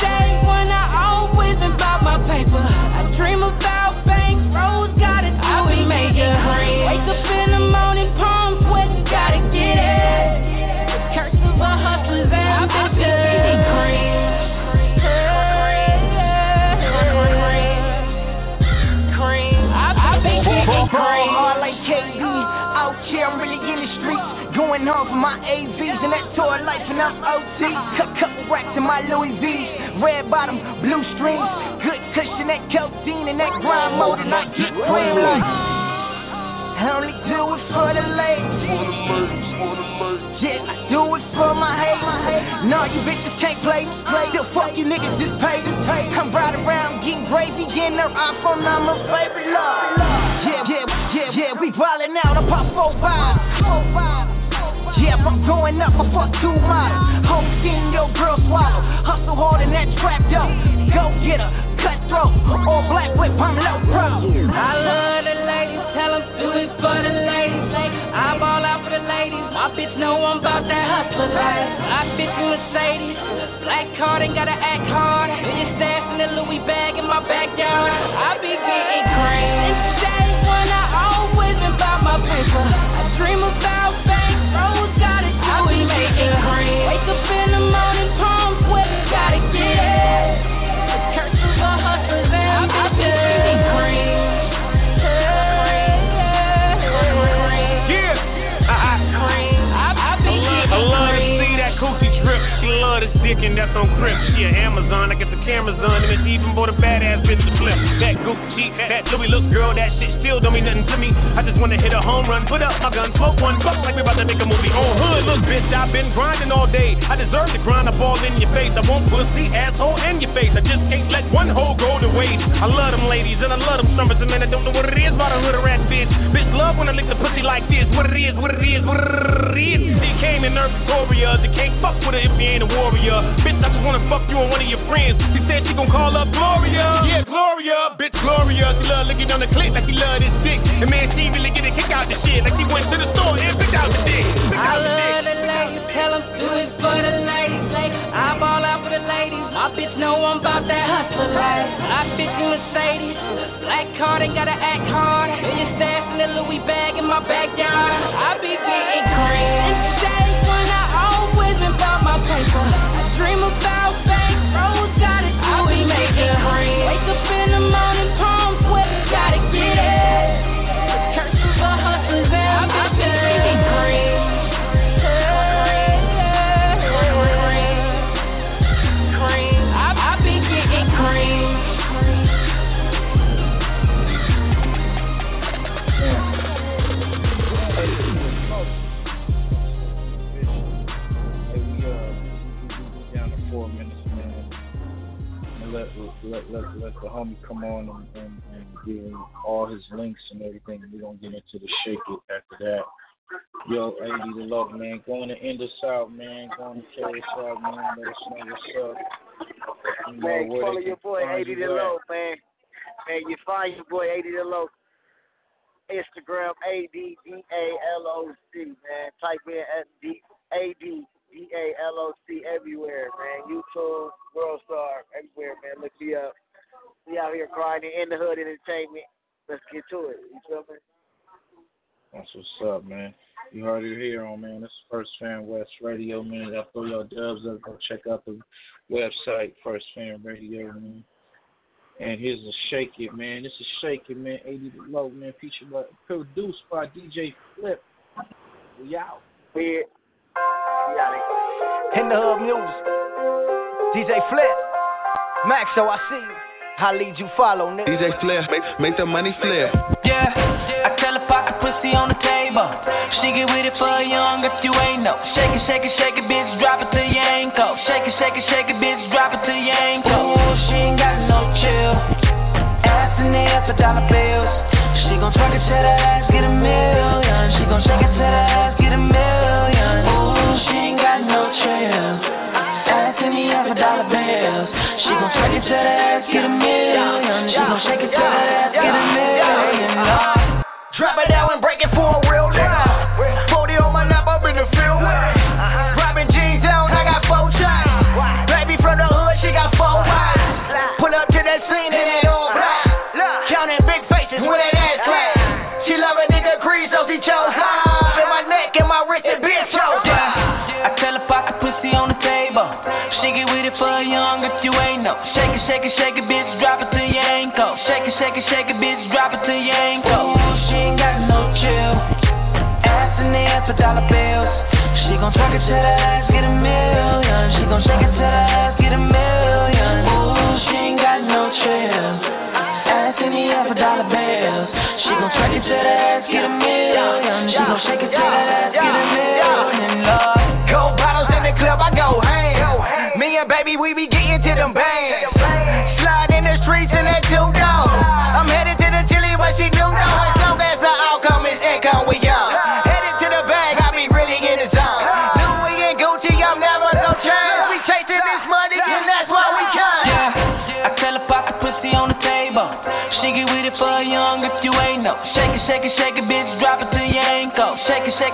Home for my AVs and that tour life and I'm OT. Cut couple racks in my Louis V's. Red bottom, blue strings. Good cushion, that codeine and that grind mode and I get cream like. I only do it for the ladies. Yeah, I do it for my haters. Nah, you bitches can't play. Still fuck you niggas just pay. I'm riding around getting gravy, getting her iPhone number, baby love. Yeah, yeah, yeah, yeah, we ballin' out. I pop four vibes. Yeah, I'm going up, I fuck two models. Whole skin, your girl swallow. Hustle hard in that trap, yo. Go get her, cutthroat. All black whip, I'm low pro. I love the ladies, tell them do it for the ladies. I ball out for the ladies. My bitch know I'm about that hustle life. I bitch in Mercedes. Black card ain't gotta act hard. It's stash in the Louis bag in my backyard. I be getting cream. And that's on crib. She a Amazon, I get the cameras on even bought a badass bitch to flip. That Gucci, that Louis look girl, that shit still don't mean nothing to me. I just wanna hit a home run, put up my gun, smoke one fuck like we about to make a movie on hood. Look, bitch, I've been grinding all day. I deserve to grind a ball in your face. I want pussy, asshole, and your face. I just can't let one hole go to waste. I love them ladies and I love them summers, and man, I don't know what it is about a hood rat bitch. Bitch love when I lick the pussy like this. What it is, what it is, what it is. She came in her Victoria. You can't fuck with her if you ain't a warrior. Bitch, I just wanna fuck you and one of your friends. She said she gon' call up Gloria. Yeah, Gloria, bitch, Gloria. She love licking on the clit like she love this dick. And man, she really get a kick out the shit. Like she went to the store and picked out the dick. Picked I out the love the ladies, tell them do it for the ladies. I ball out for the ladies. My bitch know I'm about that hustler life. I bitch in Mercedes. Black card ain't gotta act hard. It's stash in the Louis bag in my backyard. I be getting cream. Let, let, let, the homie come on and, and, and give him all his links and everything. We're going to get into the shake it after that. Yo, AD Da Loc, man. Going to end us out, man. Going to carry us out, man. Let us know what's up. You know, Man, follow your boy find 80 you the low, man. Man, you find your boy AD Da Loc. Instagram A D D A L O C, man. Type in at D A D D A L O C everywhere, man. YouTube, World Star, everywhere, man. Look me up. We out here grinding in the hood entertainment. Let's get to it. You feel me? That's what's up, man. You heard it here on, man. This is First Fam West Radio, man. Y'all throw your dubs up. Go check out the website, First Fam Radio, man. And here's a Shake It, man. This is Shake It, man. AD Da Loc, man. Featured by, produced by DJ Flip. We out. We out In the Hub music. DJ Flip. Max, so I see you. I lead you follow, nigga. DJ Flip, make, make the money flip. Yeah, I tell her pocket pussy on the table. She get with it for a young if you ain't know. Shake it, shake it, shake it, bitch, drop it to your ankle. Shake it, shake it, shake it, bitch, drop it to your ankle. Ooh, she ain't got no chill. Ass in the air for dollar bills. She gon' twerk it to the ass, It down and break it for a real nigga. 40 on my up in the field. Jeans I got four. Baby from the hood, she got four. Pull up to that scene it all black. Counting big faces with that ass clap. She love a nigga so she chose my neck and my wrist and bitch I tell her pussy on the table. She get with it for a young if you ain't. Shake it, shake it, shake it, bitch, drop it to your ankle. Shake it, shake it, shake it, bitch, drop it to your ankle. dollar bills. She gon' twerk it to the ass, get a million. She gon' shake it to the ass, get a million. Ooh, she ain't got no chill. Ass me for dollar bills. She gon' twerk it to the ass, get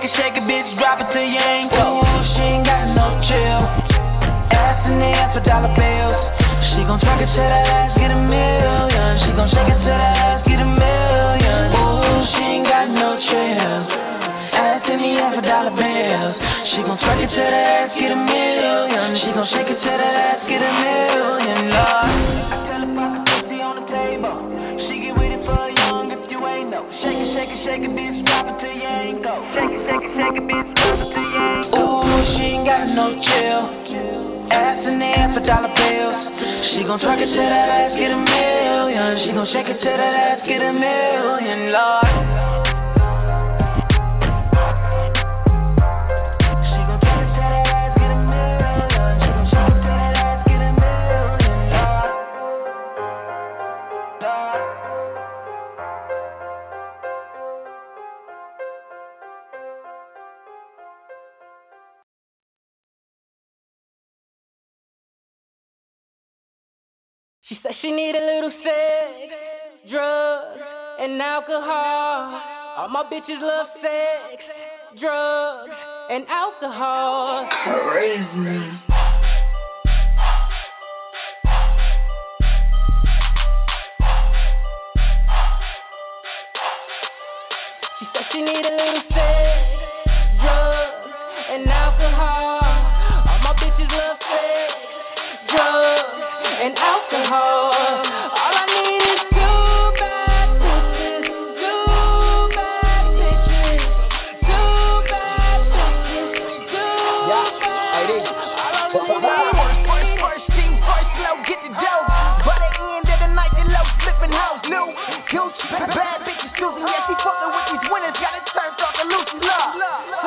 can shake a bitch, drop it till you ain't cool. She ain't got no chill. Ass in the air for dollar bills. She gon' try to shut that ass gon' truck it to that ass, get a million. She gon' shake it to that ass,